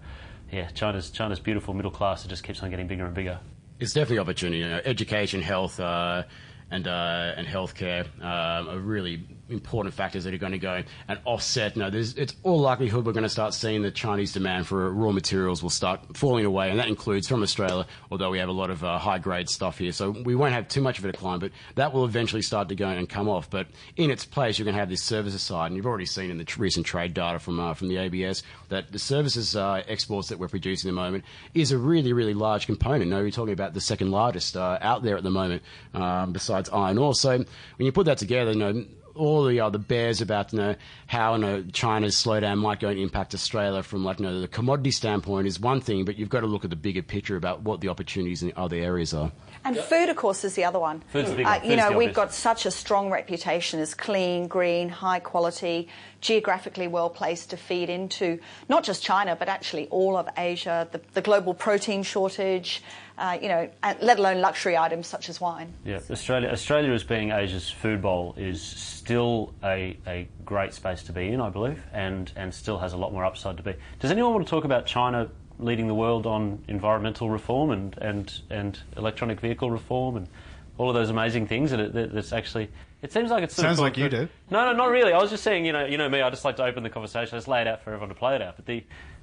yeah, China's China's beautiful middle class. It just keeps on getting bigger and bigger. It's definitely opportunity. You know, education, health, uh, and uh, and healthcare um, are really important factors that are going to go and offset. No, it's all likelihood we're going to start seeing the Chinese demand for raw materials will start falling away, and that includes from Australia. Although we have a lot of uh, high grade stuff here, so we won't have too much of a decline, but that will eventually start to go and come off. But in its place, you're going to have this services side, and you've already seen in the tr- recent trade data from uh, from the ABS that the services uh, exports that we're producing at the moment is a really really large component. No, we're talking about the second largest uh, out there at the moment, um, besides iron ore. So when you put that together, you know all the other bears about you know how you know China's slowdown might go and impact Australia from like you know the commodity standpoint is one thing, but you've got to look at the bigger picture about what the opportunities in other areas are. And food, of course, is the other one. Food's the big Uh, one. you Food's know, the we've got such a strong reputation as clean, green, high quality, geographically well placed to feed into not just China, but actually all of Asia, the, the global protein shortage, uh, you know, let alone luxury items such as wine. Yeah, Australia, Australia as being Asia's food bowl is still a, a great space to be in, I believe, and, and still has a lot more upside to be. Does anyone want to talk about China leading the world on environmental reform and, and, and electronic vehicle reform and all of those amazing things that, it, that that's actually it seems like it's sort Sounds of like you do. No, no, not really. I was just saying, you know, you know me. I just like to open the conversation. I just lay it out for everyone to play it out. But the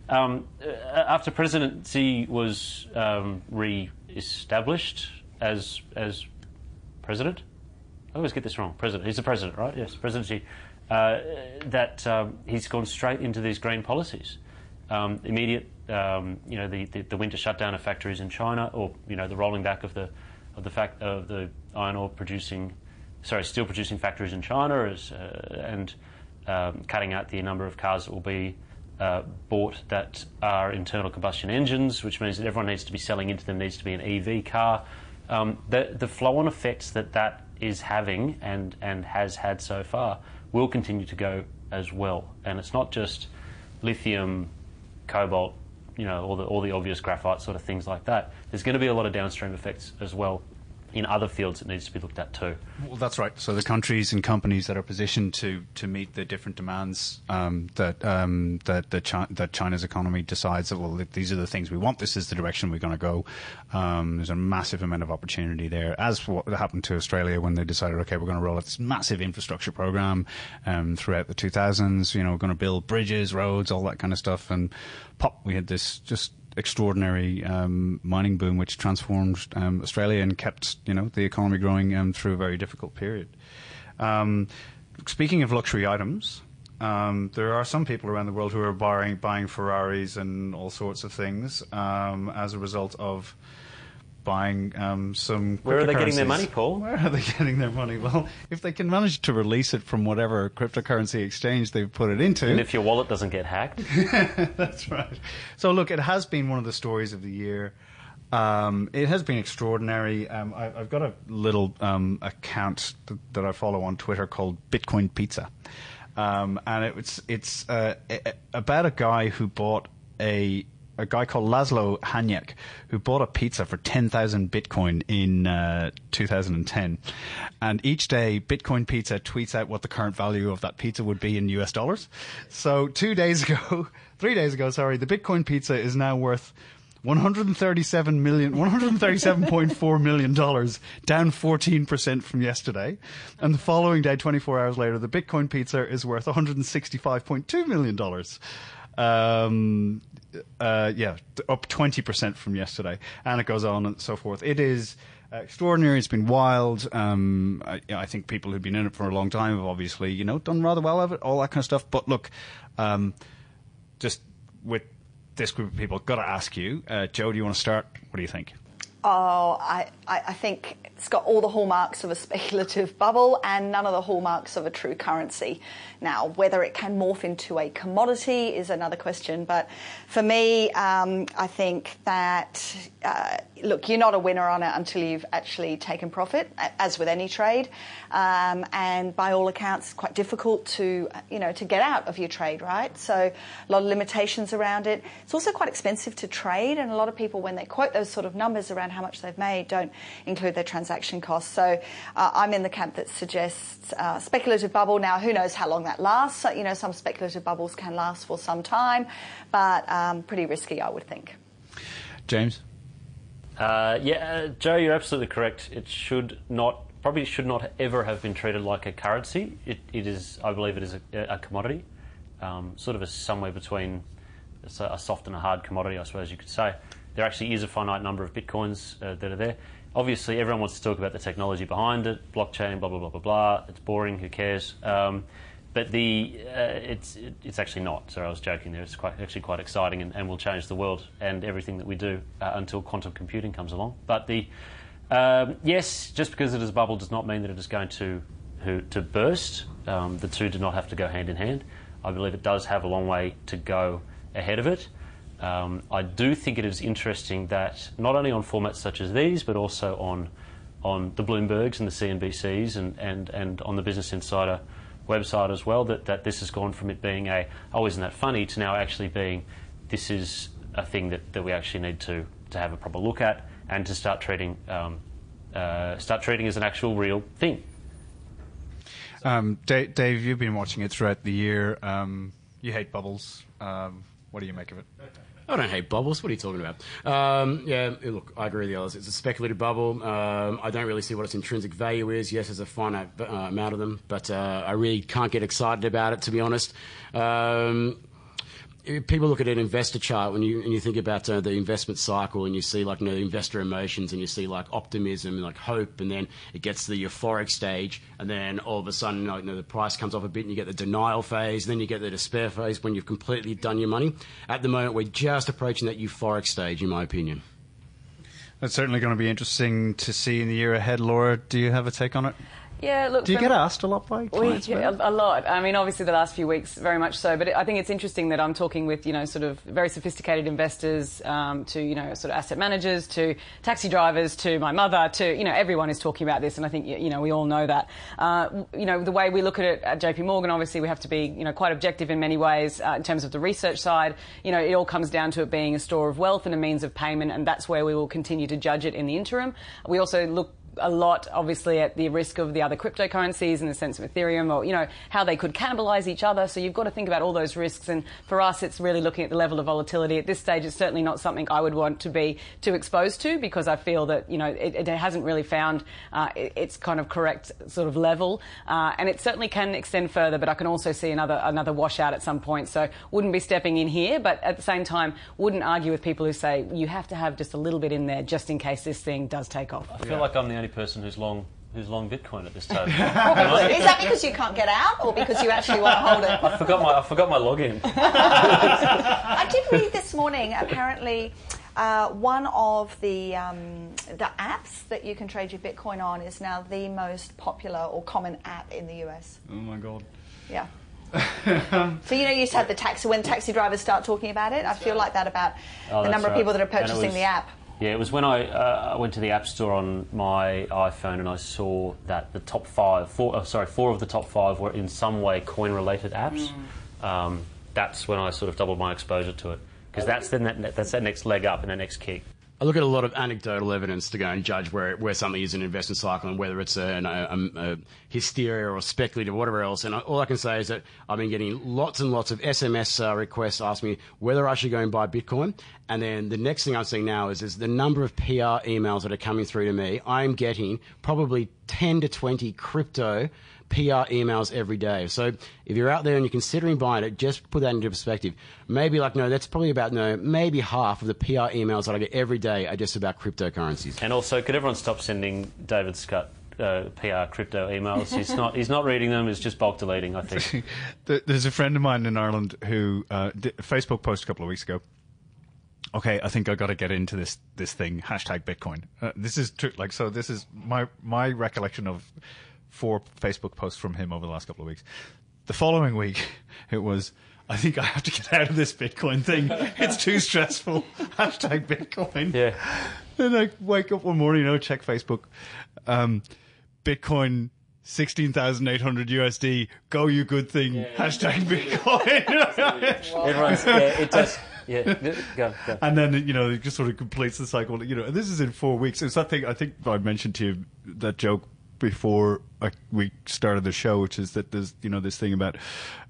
um, uh, after presidency was um, re-established as as president, I always get this wrong. President. He's the president, right? Yes, presidency. Uh, that um, he's gone straight into these green policies. Um, immediate, um, you know, the, the, the winter shutdown of factories in China, or you know, the rolling back of the of the fact of the iron ore producing, sorry, steel producing factories in China, is, uh, and um, cutting out the number of cars that will be uh, bought that are internal combustion engines, which means that everyone needs to be selling into them needs to be an EV car. Um, the the flow-on effects that that is having and and has had so far will continue to go as well. And it's not just lithium, cobalt, you know, all the all the obvious graphite sort of things like that. There's going to be a lot of downstream effects as well in other fields that needs to be looked at too. Well, that's right. So the countries and companies that are positioned to, to meet the different demands um, that um, that that, Chi- that China's economy decides that well these are the things we want. This is the direction we're going to go. Um, there's a massive amount of opportunity there, as what happened to Australia when they decided, okay, we're going to roll out this massive infrastructure program um, throughout the 2000s. You know, we're going to build bridges, roads, all that kind of stuff, and pop, we had this just extraordinary um, mining boom, which transformed um, Australia and kept you know the economy growing um, through a very difficult period. Um, speaking of luxury items. Um, there are some people around the world who are buying, buying Ferraris and all sorts of things um, as a result of buying um, some. Where are they getting their money, Paul? Where are they getting their money? Well, if they can manage to release it from whatever cryptocurrency exchange they've put it into, And if your wallet doesn't get hacked, that's right. So, look, it has been one of the stories of the year. Um, it has been extraordinary. Um, I, I've got a little um, account th- that I follow on Twitter called Bitcoin Pizza, um, and it's it's uh, about a guy who bought a a guy called Laszlo Hanyecz who bought a pizza for 10,000 Bitcoin in uh, 2010. And each day, Bitcoin Pizza tweets out what the current value of that pizza would be in US dollars. So two days ago, three days ago, sorry, the Bitcoin Pizza is now worth 137 million, 137.4 million dollars, down 14% from yesterday. And the following day, 24 hours later, the Bitcoin pizza is worth 165.2 million dollars. Um, uh, yeah, up 20% from yesterday. And it goes on and so forth. It is extraordinary. It's been wild. Um, I, I think people who've been in it for a long time have obviously, you know, done rather well of it, all that kind of stuff. But look, um, just with this group of people, got to ask you, uh, Joe, do you want to start? What do you think? Oh, I, I, I think it's got all the hallmarks of a speculative bubble and none of the hallmarks of a true currency. Now, whether it can morph into a commodity is another question, but for me, um, I think that, uh, look, you're not a winner on it until you've actually taken profit, as with any trade. Um, and by all accounts, it's quite difficult to, you know, to get out of your trade, right? So a lot of limitations around it. It's also quite expensive to trade, and a lot of people, when they quote those sort of numbers around how much they've made, don't include their transaction costs. So uh, I'm in the camp that suggests uh, speculative bubble. Now, who knows how long that lasts? So, you know, some speculative bubbles can last for some time, but um, pretty risky, I would think. James? Uh, yeah, uh, Joe, you're absolutely correct. It should not, probably should not ever have been treated like a currency. It, it is, I believe, it is a, a commodity, um, sort of a somewhere between a soft and a hard commodity, I suppose you could say. There actually is a finite number of bitcoins uh, that are there. Obviously, everyone wants to talk about the technology behind it, blockchain, blah blah blah blah blah. It's boring. Who cares? Um, but the uh, it's it, it's actually not. Sorry, I was joking there. It's quite actually quite exciting and, and will change the world and everything that we do uh, until quantum computing comes along. But the um, yes, just because it is a bubble does not mean that it is going to who, to burst. Um, the two do not have to go hand in hand. I believe it does have a long way to go ahead of it. Um, I do think it is interesting that not only on formats such as these, but also on on the Bloombergs and the CNBCs and, and, and on the Business Insider website as well, that, that this has gone from it being a, oh, isn't that funny, to now actually being, this is a thing that, that we actually need to, to have a proper look at and to start treating, um, uh, start treating as an actual real thing. Um, Dave, Dave, you've been watching it throughout the year. Um, you hate bubbles. Um, what do you make of it? I don't hate bubbles. What are you talking about? Um, yeah, look, I agree with the others. It's a speculative bubble. Um, I don't really see what its intrinsic value is. Yes, there's a finite uh, amount of them, but uh, I really can't get excited about it, to be honest. Um, people look at an investor chart when you and you think about uh, the investment cycle and you see like you know, investor emotions and you see like optimism and like hope and then it gets to the euphoric stage and then all of a sudden you know, the price comes off a bit and you get the denial phase then you get the despair phase when you've completely done your money. At the moment we're just approaching that euphoric stage in my opinion. That's certainly going to be interesting to see in the year ahead. Laura do you have a take on it yeah, look. Do you get asked a lot by clients? We, a, a, lot. I mean, obviously the last few weeks, very much so. But I think it's interesting that I'm talking with you know sort of very sophisticated investors, um, to you know sort of asset managers, to taxi drivers, to my mother, to you know everyone is talking about this, and I think you know we all know that. Uh, you know the way we look at it at JP Morgan, obviously we have to be you know quite objective in many ways uh, in terms of the research side. You know it all comes down to it being a store of wealth and a means of payment, and that's where we will continue to judge it in the interim. We also look a lot, obviously, at the risk of the other cryptocurrencies in the sense of Ethereum or, you know, how they could cannibalize each other. So you've got to think about all those risks. And for us, it's really looking at the level of volatility. At this stage, it's certainly not something I would want to be too exposed to because I feel that, you know, it, it hasn't really found uh, its kind of correct sort of level. Uh, and it certainly can extend further, but I can also see another, another washout at some point. So wouldn't be stepping in here, but at the same time, wouldn't argue with people who say you have to have just a little bit in there just in case this thing does take off. I feel yeah. like I'm the only person who's long who's long Bitcoin at this time. Is that because you can't get out, or because you actually want to hold it? I forgot my I forgot my login. I did read this morning. Apparently, uh, one of the um, the apps that you can trade your Bitcoin on is now the most popular or common app in the US. Oh my god! Yeah. so you know, you used to have the taxi when taxi drivers start talking about it. I feel like that about oh, the number right. of people that are purchasing was, the app. Yeah, it was when I, uh, I went to the App Store on my iPhone and I saw that the top five, four, oh, sorry, four of the top five were in some way coin-related apps. Mm. Um, that's when I sort of doubled my exposure to it because that's the that's that next leg up and that next kick. I look at a lot of anecdotal evidence to go and judge where, where something is in an investment cycle and whether it's a, a, a, hysteria or speculative or whatever else. And all I can say is that I've been getting lots and lots of SMS uh, requests asking me whether I should go and buy Bitcoin. And then the next thing I'm seeing now is, is the number of PR emails that are coming through to me. I'm getting probably 10 to 20 crypto PR emails every day. So if you're out there and you're considering buying it, just put that into perspective. Maybe like, no, that's probably about, no, maybe half of the PR emails that I get every day are just about cryptocurrencies. And also, could everyone stop sending David Scutt uh, PR crypto emails. He's not. He's not reading them. He's just bulk deleting. I think. There's a friend of mine in Ireland who uh, did a Facebook post a couple of weeks ago. Okay, I think I got to get into this this thing. Hashtag Bitcoin. Uh, this is true. Like so. This is my my recollection of four Facebook posts from him over the last couple of weeks. The following week, it was, I think I have to get out of this Bitcoin thing. It's too stressful. Hashtag Bitcoin. Yeah. And I wake up one morning, you know, check Facebook. Um, Bitcoin 16,800 USD. Go, you good thing. Yeah, yeah. Hashtag Bitcoin. Everyone's, yeah, it does. Yeah, go, go. And then, you know, it just sort of completes the cycle. You know, and this is in four weeks. It's that thing, I think I mentioned to you that joke before we started the show, which is that there's you know this thing about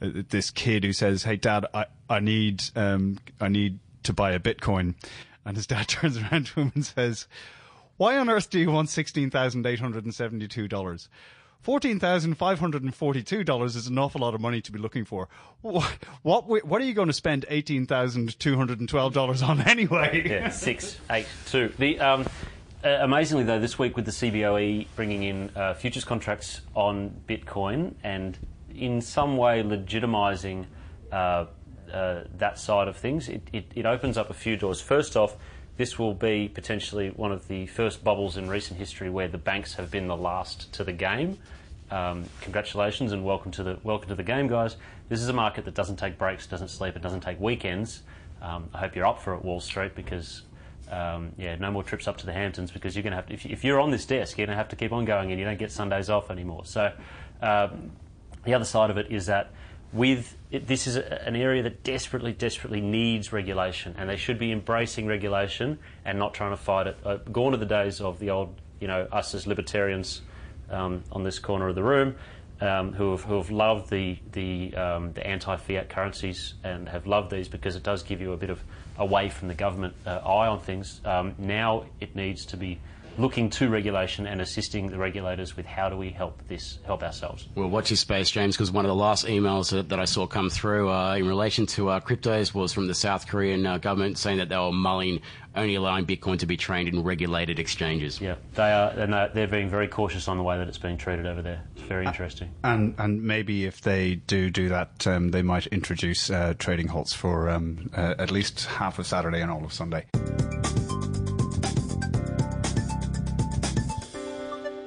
uh, this kid who says, "Hey, Dad, I I need um I need to buy a Bitcoin," and his dad turns around to him and says, "Why on earth do you want sixteen thousand eight hundred and seventy two dollars?" $14,542 is an awful lot of money to be looking for. What, what, what are you going to spend $18,212 on anyway? Yeah, six, eight, two. The, um, uh, amazingly, though, this week with the CBOE bringing in uh, futures contracts on Bitcoin and in some way legitimising uh, uh, that side of things, it, it, it, opens up a few doors. First off, this will be potentially one of the first bubbles in recent history where the banks have been the last to the game. um, congratulations and welcome to the welcome to the game, guys. This is a market that doesn't take breaks, doesn't sleep, it doesn't take weekends. Um, I hope you're up for it, Wall Street, because um, yeah, no more trips up to the Hamptons because you're going to have to, if, you're on this desk, you're going to have to keep on going and you don't get Sundays off anymore. So uh, the other side of it is that with it, this is a, an area that desperately, desperately needs regulation, and they should be embracing regulation and not trying to fight it. Uh, gone are the days of the old, you know, us as libertarians um, on this corner of the room. Um, who, have, who have loved the the, um, the anti-fiat currencies and have loved these because it does give you a bit of away from the government uh, eye on things. Um, now it needs to be looking to regulation and assisting the regulators with how do we help this help ourselves. Well, watch your space, James, because one of the last emails that, that I saw come through uh, in relation to uh, cryptos was from the South Korean uh, government saying that they were mulling only allowing Bitcoin to be traded in regulated exchanges. Yeah, they are, and they're being very cautious on the way that it's being treated over there. It's very interesting. And and maybe if they do do that, um, they might introduce uh, trading halts for um, uh, at least half of Saturday and all of Sunday.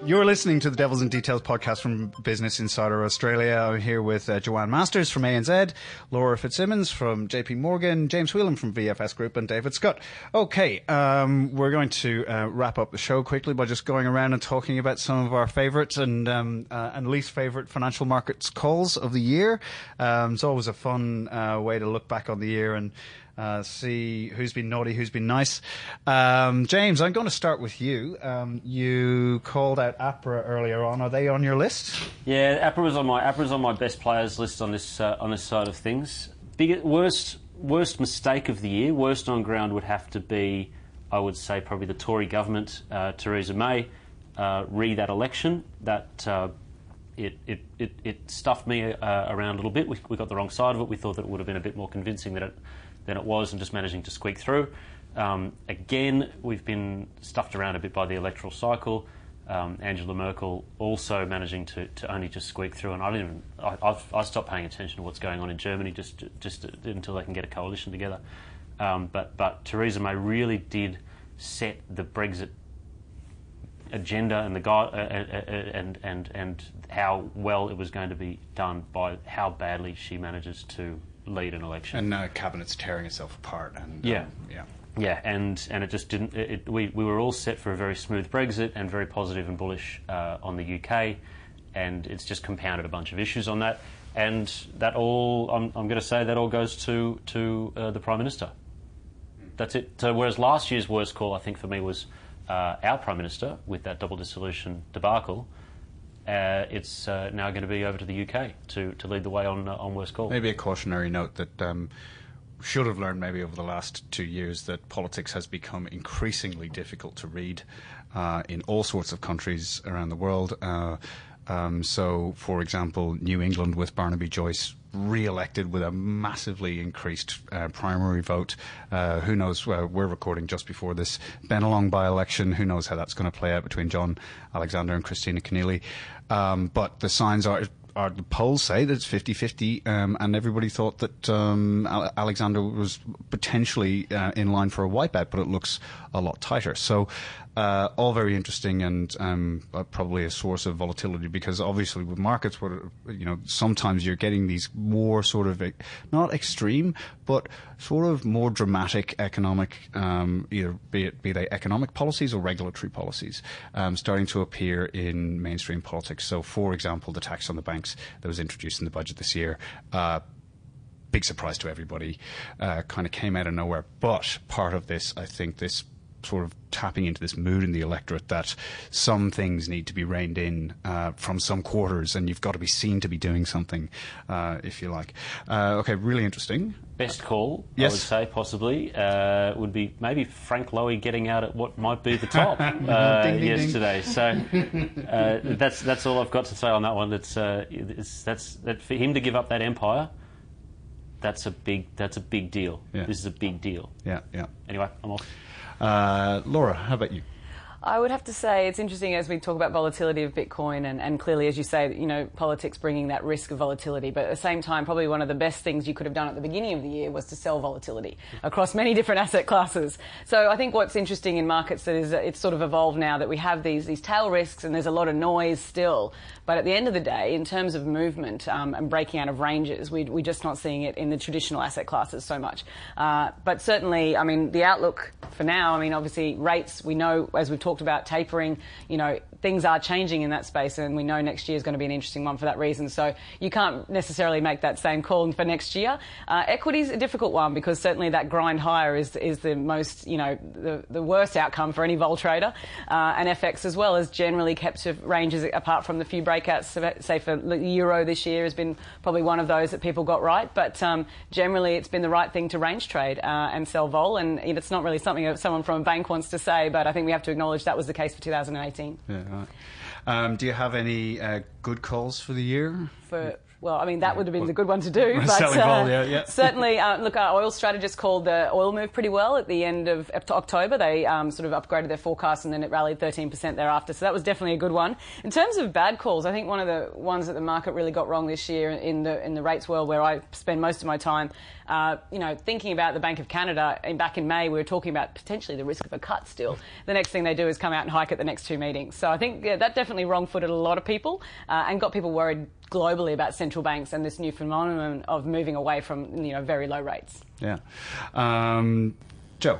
You're listening to the Devils in Details podcast from Business Insider Australia. I'm here with uh, Joanne Masters from ANZ, Laura Fitzsimmons from JP Morgan, James Whelan from VFS Group, and David Scutt. Okay, um, we're going to uh, wrap up the show quickly by just going around and talking about some of our favourite and um, uh, and least favourite financial markets calls of the year. Um, it's always a fun uh, way to look back on the year and uh, see who's been naughty, who's been nice. Um, James, I'm going to start with you. Um, you called out APRA earlier on. Are they on your list? Yeah, APRA was on my on my best players list on this uh, on this side of things. Biggest, worst worst mistake of the year, worst on ground would have to be, I would say, probably the Tory government, uh, Theresa May, uh, re that election. That uh, it, it, it, it, stuffed me uh, around a little bit. We, we, got the wrong side of it. We thought that it would have been a bit more convincing that it than it was and just managing to squeak through. Um, again, we've been stuffed around a bit by the electoral cycle. Um, Angela Merkel also managing to, to only just squeak through, and I didn't even I, I've, I stopped paying attention to what's going on in Germany just just until they can get a coalition together. Um, but but Theresa May really did set the Brexit agenda and the uh, uh, uh, and and and how well it was going to be done by how badly she manages to lead an election. And uh, cabinet's tearing itself apart. And yeah, um, yeah. Yeah, and, and it just didn't. It, it, we, we were all set for a very smooth Brexit and very positive and bullish uh, on the UK, and it's just compounded a bunch of issues on that. And that all, I'm, I'm going to say, that all goes to to uh, the Prime Minister. That's it. So whereas last year's worst call, I think for me was uh, our Prime Minister with that double dissolution debacle uh, it's uh, now going to be over to the UK to, to lead the way on uh, on worst call. Maybe a cautionary note that um, should have learned maybe over the last two years that politics has become increasingly difficult to read uh, in all sorts of countries around the world. Uh, um, so, for example, New England with Barnaby Joyce re-elected with a massively increased uh, primary vote. Uh, who knows? Uh, we're recording just before this Bennelong by-election. Who knows how that's going to play out between John Alexander and Kristina Keneally? Um, but the signs are the polls say that it's 50-50, um, and everybody thought that um, Alexander was potentially uh, in line for a wipeout, but it looks a lot tighter. So uh, all very interesting and um, uh, probably a source of volatility because obviously with markets, where you know sometimes you're getting these more sort of not extreme, but sort of more dramatic economic, um, either be it be they economic policies or regulatory policies, um, starting to appear in mainstream politics. So, for example, the tax on the banks that was introduced in the budget this year. Uh, big surprise to everybody, uh, kind of came out of nowhere. But part of this, I think, this sort of tapping into this mood in the electorate that some things need to be reined in uh, from some quarters, and you've got to be seen to be doing something, uh, if you like. Uh, okay, really interesting. Best call, yes. I would say, possibly, uh, would be maybe Frank Lowy getting out at what might be the top uh, ding, ding, yesterday. Ding. So uh, that's that's all I've got to say on that one. That's it's, that's that for him to give up that empire that's a big that's a big deal. Yeah. This is a big deal. Yeah, yeah. Anyway, I'm off. Uh, Laura, how about you? I would have to say it's interesting as we talk about volatility of Bitcoin, and, and clearly, as you say, you know, politics bringing that risk of volatility. But at the same time, probably one of the best things you could have done at the beginning of the year was to sell volatility across many different asset classes. So I think what's interesting in markets is that it's sort of evolved now that we have these these tail risks, and there's a lot of noise still. But at the end of the day, in terms of movement um, and breaking out of ranges, we, we're just not seeing it in the traditional asset classes so much. Uh, but certainly, I mean, the outlook for now, I mean, obviously, rates, we know, as we've talked about, tapering, you know, things are changing in that space, and we know next year is going to be an interesting one for that reason. So you can't necessarily make that same call for next year. Uh, equity's a difficult one because certainly that grind higher is, is the most, you know, the, the worst outcome for any vol trader. Uh, and FX as well has generally kept to ranges apart from the few breakouts, say for euro this year has been probably one of those that people got right. But um, generally, it's been the right thing to range trade uh, and sell vol. And it's not really something that someone from a bank wants to say, but I think we have to acknowledge that was the case for 2018. Yeah, right. Um, do you have any uh, good calls for the year? For well, I mean, that would have been the good one to do. But uh, vol, yeah, yeah. certainly, uh, look, our oil strategist called the oil move pretty well at the end of October. They um, sort of upgraded their forecast and then it rallied 13% thereafter. So that was definitely a good one. In terms of bad calls, I think one of the ones that the market really got wrong this year in the in the rates world, where I spend most of my time, uh, you know, thinking about the Bank of Canada. And back in May, we were talking about potentially the risk of a cut. Still, the next thing they do is come out and hike at the next two meetings. So I think yeah, that definitely wrong-footed a lot of people uh, and got people worried globally about central banks and this new phenomenon of moving away from you know very low rates. Yeah, um, Joe.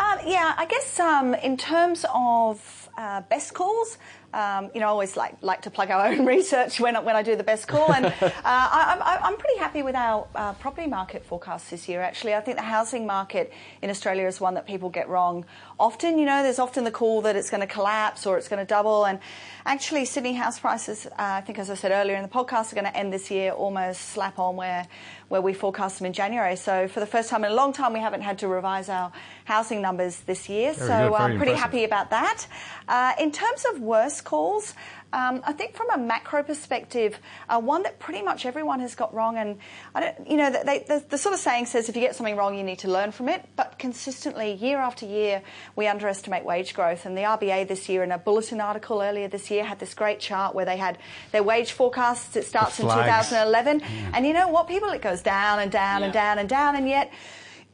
Um, yeah, I guess um, in terms of uh, best calls, um, you know, I always like like to plug our own research when when I do the best call, and uh, I, am pretty happy with our uh, property market forecasts this year. Actually, I think the housing market in Australia is one that people get wrong often. You know, there's often the call that it's going to collapse or it's going to double, and actually, Sydney house prices, uh, I think, as I said earlier in the podcast, are going to end this year almost slap on where where we forecast them in January. So for the first time in a long time, we haven't had to revise our housing numbers this year. Very so I'm very pretty impressive. happy about that. Uh, in terms of worst calls, um, I think from a macro perspective, uh, one that pretty much everyone has got wrong, and I don't, you know, they, the, the sort of saying says if you get something wrong, you need to learn from it. But consistently, year after year, we underestimate wage growth. And the RBA this year, in a bulletin article earlier this year, had this great chart where they had their wage forecasts. It starts in flags. 2011, and you know what, people, it goes down and down and down and down, and yet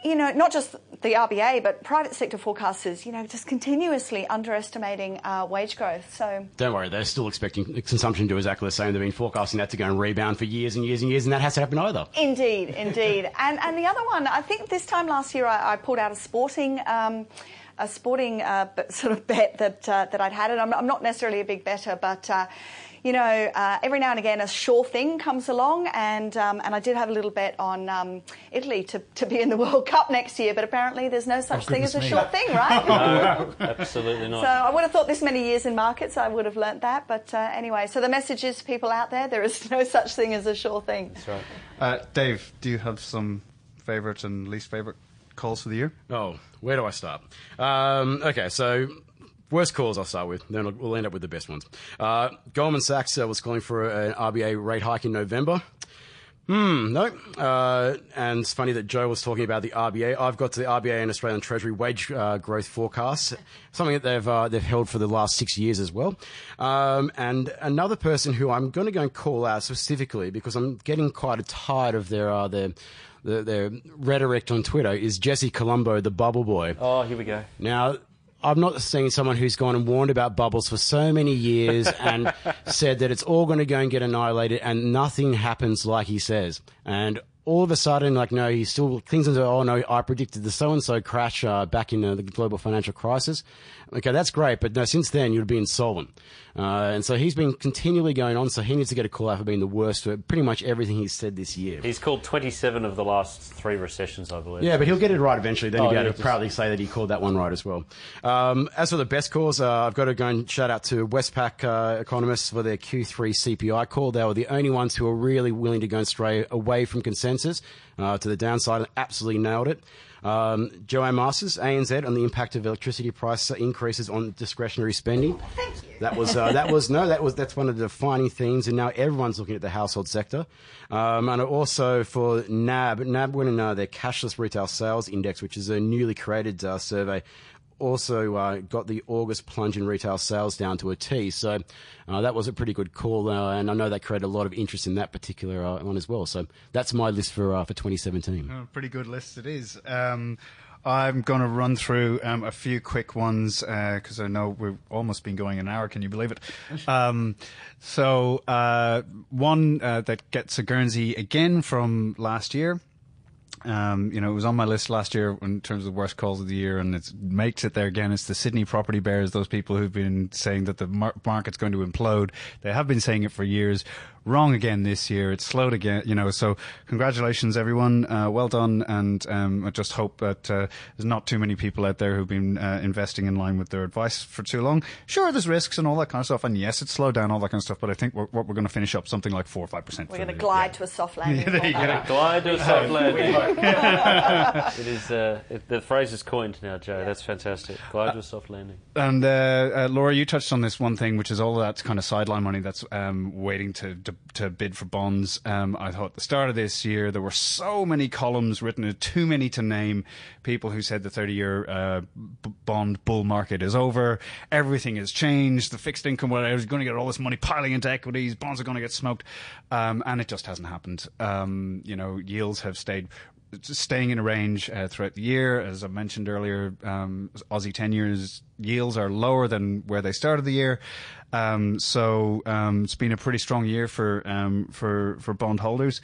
you know, not just the RBA, but private sector forecasters, you know, just continuously underestimating uh, wage growth. So, Don't worry, they're still expecting consumption to do exactly the same. They've been forecasting that to go and rebound for years and years and years, and that hasn't happened either. indeed, indeed. and and the other one, I think this time last year, I, I pulled out a sporting. Um, a sporting uh, sort of bet that uh, that I'd had, and I'm, I'm not necessarily a big better, but uh, you know, uh, every now and again a sure thing comes along, and um, and I did have a little bet on um, Italy to, to be in the World Cup next year, but apparently there's no such thing as a me. sure thing, right? No, absolutely not. So I would have thought this many years in markets, I would have learnt that. But uh, anyway, so the message is, people out there, there is no such thing as a sure thing. That's right. Uh, Dave, do you have some favourite and least favourite calls for the year? Oh, where do I start? Um, okay, so worst calls I'll start with, then we'll end up with the best ones. Uh, Goldman Sachs uh, was calling for an RBA rate hike in November. Hmm, no. Uh, and it's funny that Joe was talking about the RBA. I've got the RBA and Australian Treasury wage uh, growth forecasts, something that they've uh, they've held for the last six years as well. Um, and another person who I'm going to go and call out specifically because I'm getting quite tired of their uh, their their, their rhetoric on Twitter is Jesse Colombo, the bubble boy. Oh, here we go. Now, I've not seen someone who's gone and warned about bubbles for so many years and said that it's all going to go and get annihilated and nothing happens like he says. And all of a sudden, like, no, he still into, oh, no, I predicted the so and so crash uh, back in uh, the global financial crisis. Okay, that's great, but no, since then, you'd be insolvent. Uh, and so he's been continually going on, so he needs to get a call out for being the worst for pretty much everything he's said this year. He's called 27 of the last three recessions, I believe. Yeah, but he'll get it right eventually. Then Oh, he'll be yeah, able to just- proudly say that he called that one right as well. Um, as for the best calls, uh, I've got to go and shout out to Westpac uh, economists for their Q3 CPI call. They were the only ones who were really willing to go and stray away from consensus uh, to the downside and absolutely nailed it. Um, Joanne Masters, ANZ, on the impact of electricity price increases on discretionary spending. Thank you. That was uh, that was no, that was that's one of the defining themes, and now everyone's looking at the household sector. Um, and also for NAB, NAB went in uh, their cashless retail sales index, which is a newly created uh, survey. Also uh, got the August plunge in retail sales down to a T. So uh, that was a pretty good call, uh, and I know that created a lot of interest in that particular uh, one as well. So that's my list for uh, for 2017. Oh, pretty good list it is. Um, I'm going to run through um, a few quick ones because I know we've almost been going an hour. Can you believe it? Um, so uh, one uh, that gets a Guernsey again from last year. Um, you know, it was on my list last year in terms of the worst calls of the year, and it makes it there again. It's the Sydney property bears, those people who've been saying that the mar- market's going to implode. They have been saying it for years wrong again this year. It's slowed again, you know. So congratulations, everyone. Uh, well done, and um, I just hope that uh, there's not too many people out there who've been uh, investing in line with their advice for too long. Sure, there's risks and all that kind of stuff, and yes, it's slowed down all that kind of stuff. But I think we're, what we're going to finish up something like four or five percent. We're going to glide to a soft landing. there you go. Glide to a soft landing. it is uh, it, the phrase is coined now, Joe. That's fantastic. Glide to a soft landing. And uh, uh, Laura, you touched on this one thing, which is all that kind of sideline money that's um, waiting to, to to bid for bonds. Um, I thought the start of this year there were so many columns written, too many to name. People who said the 30-year uh, b- bond bull market is over, everything has changed, the fixed income whatever is going to get all this money piling into equities, bonds are going to get smoked, um, and it just hasn't happened. Um, you know, yields have stayed staying in a range uh, throughout the year. As I mentioned earlier, um, Aussie 10 years yields are lower than where they started the year. Um, so um, it's been a pretty strong year for um, for for bond holders.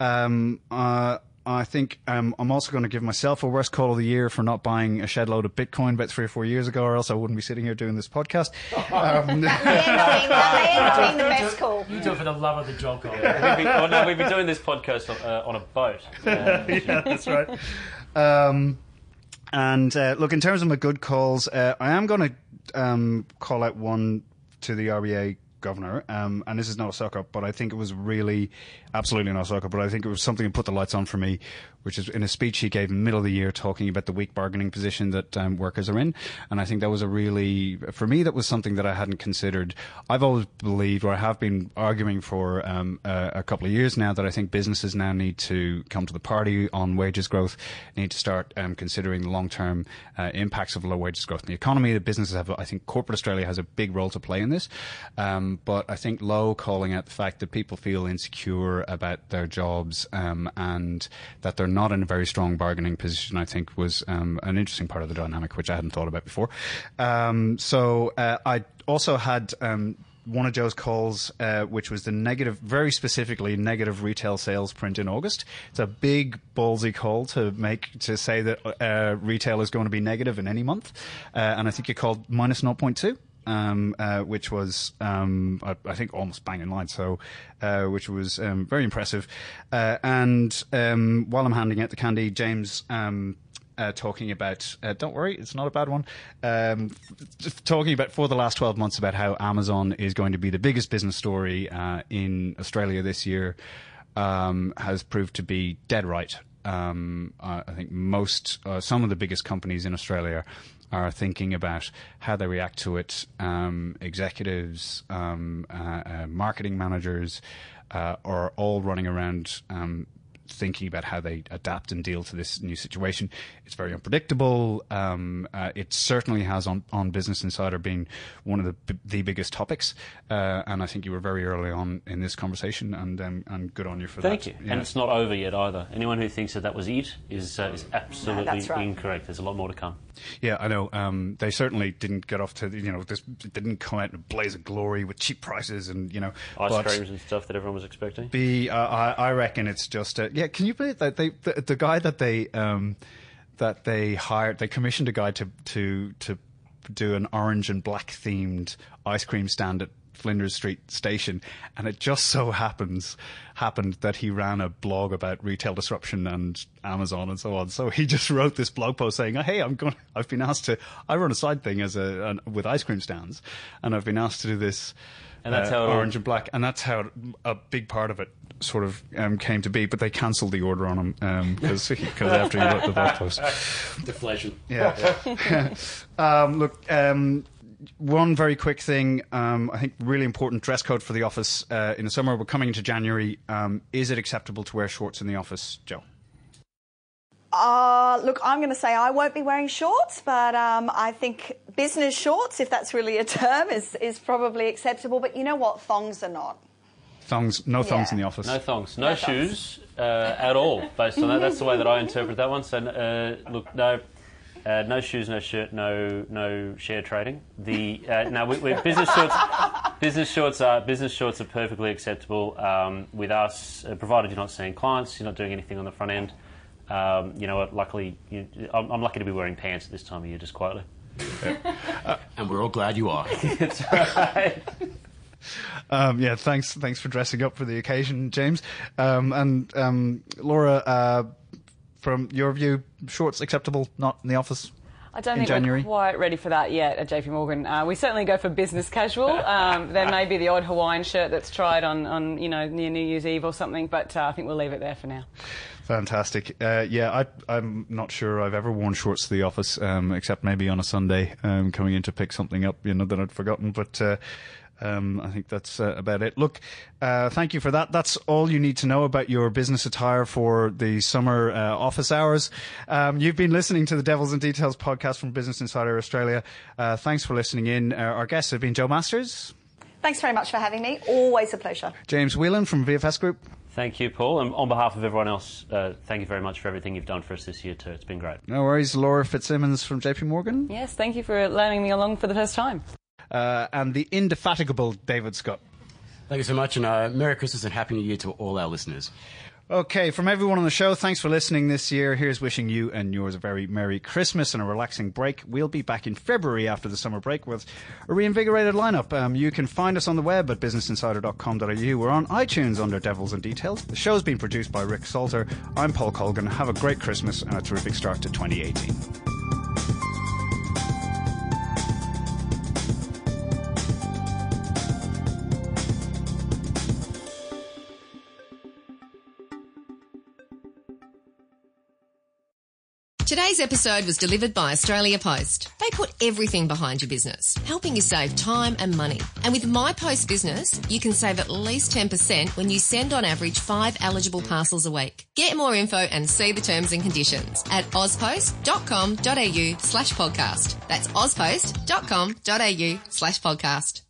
Um, uh, I think um, I'm also going to give myself a worst call of the year for not buying a shed load of Bitcoin about three or four years ago, or else I wouldn't be sitting here doing this podcast. Um, That may end up being- that may end up being the best call. You do it for the love of the job, Colin. We've been, oh, no, we've been doing this podcast on, uh, on a boat. Uh, yeah, that's right. Um, and uh, look, in terms of my good calls, uh, I am going to um, call out one to the RBA governor, um, and this is not a suck up, but I think it was really absolutely not up, but I think it was something that put the lights on for me, which is in a speech he gave in the middle of the year talking about the weak bargaining position that um, workers are in, and I think that was a really, for me, that was something that I hadn't considered. I've always believed, or I have been arguing for um, a, a couple of years now, that I think businesses now need to come to the party on wages growth, need to start um, considering the long-term uh, impacts of low wages growth in the economy. The businesses have, I think, corporate Australia has a big role to play in this. Um, but I think Lowe calling out the fact that people feel insecure about their jobs um, and that they're not in a very strong bargaining position, I think was um, an interesting part of the dynamic, which I hadn't thought about before. Um, so uh, I also had. Um, one of Joe's calls, uh, which was the negative, very specifically negative retail sales print in August. It's a big ballsy call to make to say that uh, retail is going to be negative in any month, uh, and I think you called minus 0.2 um, uh, which was um, I, I, think almost bang in line. So, uh, which was um, very impressive. Uh, and um, while I'm handing out the candy, James. Um, uh, talking about, uh, don't worry, it's not a bad one. Um, talking about for the last 12 months about how Amazon is going to be the biggest business story uh, in Australia this year has proved to be dead right. I think most, some of the biggest companies in Australia are thinking about how they react to it. Um, executives, um, uh, uh, marketing managers uh, are all running around um, thinking about how they adapt and deal to this new situation. It's very unpredictable. Um, uh, it certainly has on, on Business Insider been one of the the biggest topics, uh, and I think you were very early on in this conversation, and um, and good on you for Thank that. Thank you. Yeah. And it's not over yet either. Anyone who thinks that that was it is uh, is absolutely no, right. incorrect. There's a lot more to come. Yeah, I know. Um, they certainly didn't get off to you know this didn't come out in a blaze of glory with cheap prices and you know ice creams and stuff that everyone was expecting. The uh, I, I reckon it's just a, yeah. Can you believe that they the, the guy that they um, that they hired they commissioned a guy to to to do an orange and black themed ice cream stand at Flinders Street station, and it just so happens happened that he ran a blog about retail disruption and Amazon and so on. So he just wrote this blog post saying, "Hey, I'm going. I've been asked to. I run a side thing as a an, with ice cream stands, and I've been asked to do this." And that's uh, how orange and black, and that's how a big part of it sort of um, came to be. But they cancelled the order on him because um, because after he wrote the blog post, deflation. Yeah. yeah. um, look, um, one very quick thing. Um, I think really important dress code for the office uh, in the summer. We're coming into January. Um, is it acceptable to wear shorts in the office, Joe? Uh, look, I'm going to say I won't be wearing shorts, but um, I think business shorts, if that's really a term, is, is probably acceptable. But you know what? Thongs are not. Thongs, no thongs Yeah. in the office. No thongs, no, No thongs. shoes uh, at all. Based on that, that's the way that I interpret that one. So uh, look, no. Uh, no shoes, no shirt, no no share trading. The uh, no, we, we, business shorts, business shorts are business shorts are perfectly acceptable um, with us, uh, provided you're not seeing clients, you're not doing anything on the front end. Um, you know what? Luckily, you, I'm, I'm lucky to be wearing pants at this time of year, just quietly. And we're all glad you are. That's right. Um, yeah, thanks. Thanks for dressing up for the occasion, James. Um, and um, Laura, uh, from your view, shorts acceptable, not in the office. I don't in think January? we're quite ready for that yet at JP Morgan. Uh, we certainly go for business casual. Um, there may be the odd Hawaiian shirt that's tried on, on you know, near New Year's Eve or something, but uh, I think we'll leave it there for now. Fantastic. Uh, yeah, I, I'm not sure I've ever worn shorts to the office, um, except maybe on a Sunday, um, coming in to pick something up, you know, that I'd forgotten. But uh, um, I think that's uh, about it. Look, uh, thank you for that. That's all you need to know about your business attire for the summer uh, office hours. Um, you've been listening to the Devils and Details podcast from Business Insider Australia. Uh, thanks for listening in. Uh, our guests have been Joe Masters, Thanks very much for having me. Always a pleasure. James Whelan from VFS Group. Thank you, Paul. And on behalf of everyone else, uh, thank you very much for everything you've done for us this year, too. It's been great. No worries, Laura Fitzsimmons from JP Morgan. Yes, thank you for learning me along for the first time. Uh, and the indefatigable David Scutt. Thank you so much, and uh, Merry Christmas and Happy New Year to all our listeners. Okay, from everyone on the show, thanks for listening this year. Here's wishing you and yours a very Merry Christmas and a relaxing break. We'll be back in February after the summer break with a reinvigorated lineup. Um, you can find us on the web at businessinsider.com.au. We're on iTunes under Devils and Details. The show's been produced by Rick Salter. I'm Paul Colgan. Have a great Christmas and a terrific start to 2018. Today's episode was delivered by Australia Post. They put everything behind your business, helping you save time and money. And with My Post Business, you can save at least 10% when you send on average five eligible parcels a week. Get more info and see the terms and conditions at auspost.com.au slash podcast. That's auspost.com.au slash podcast.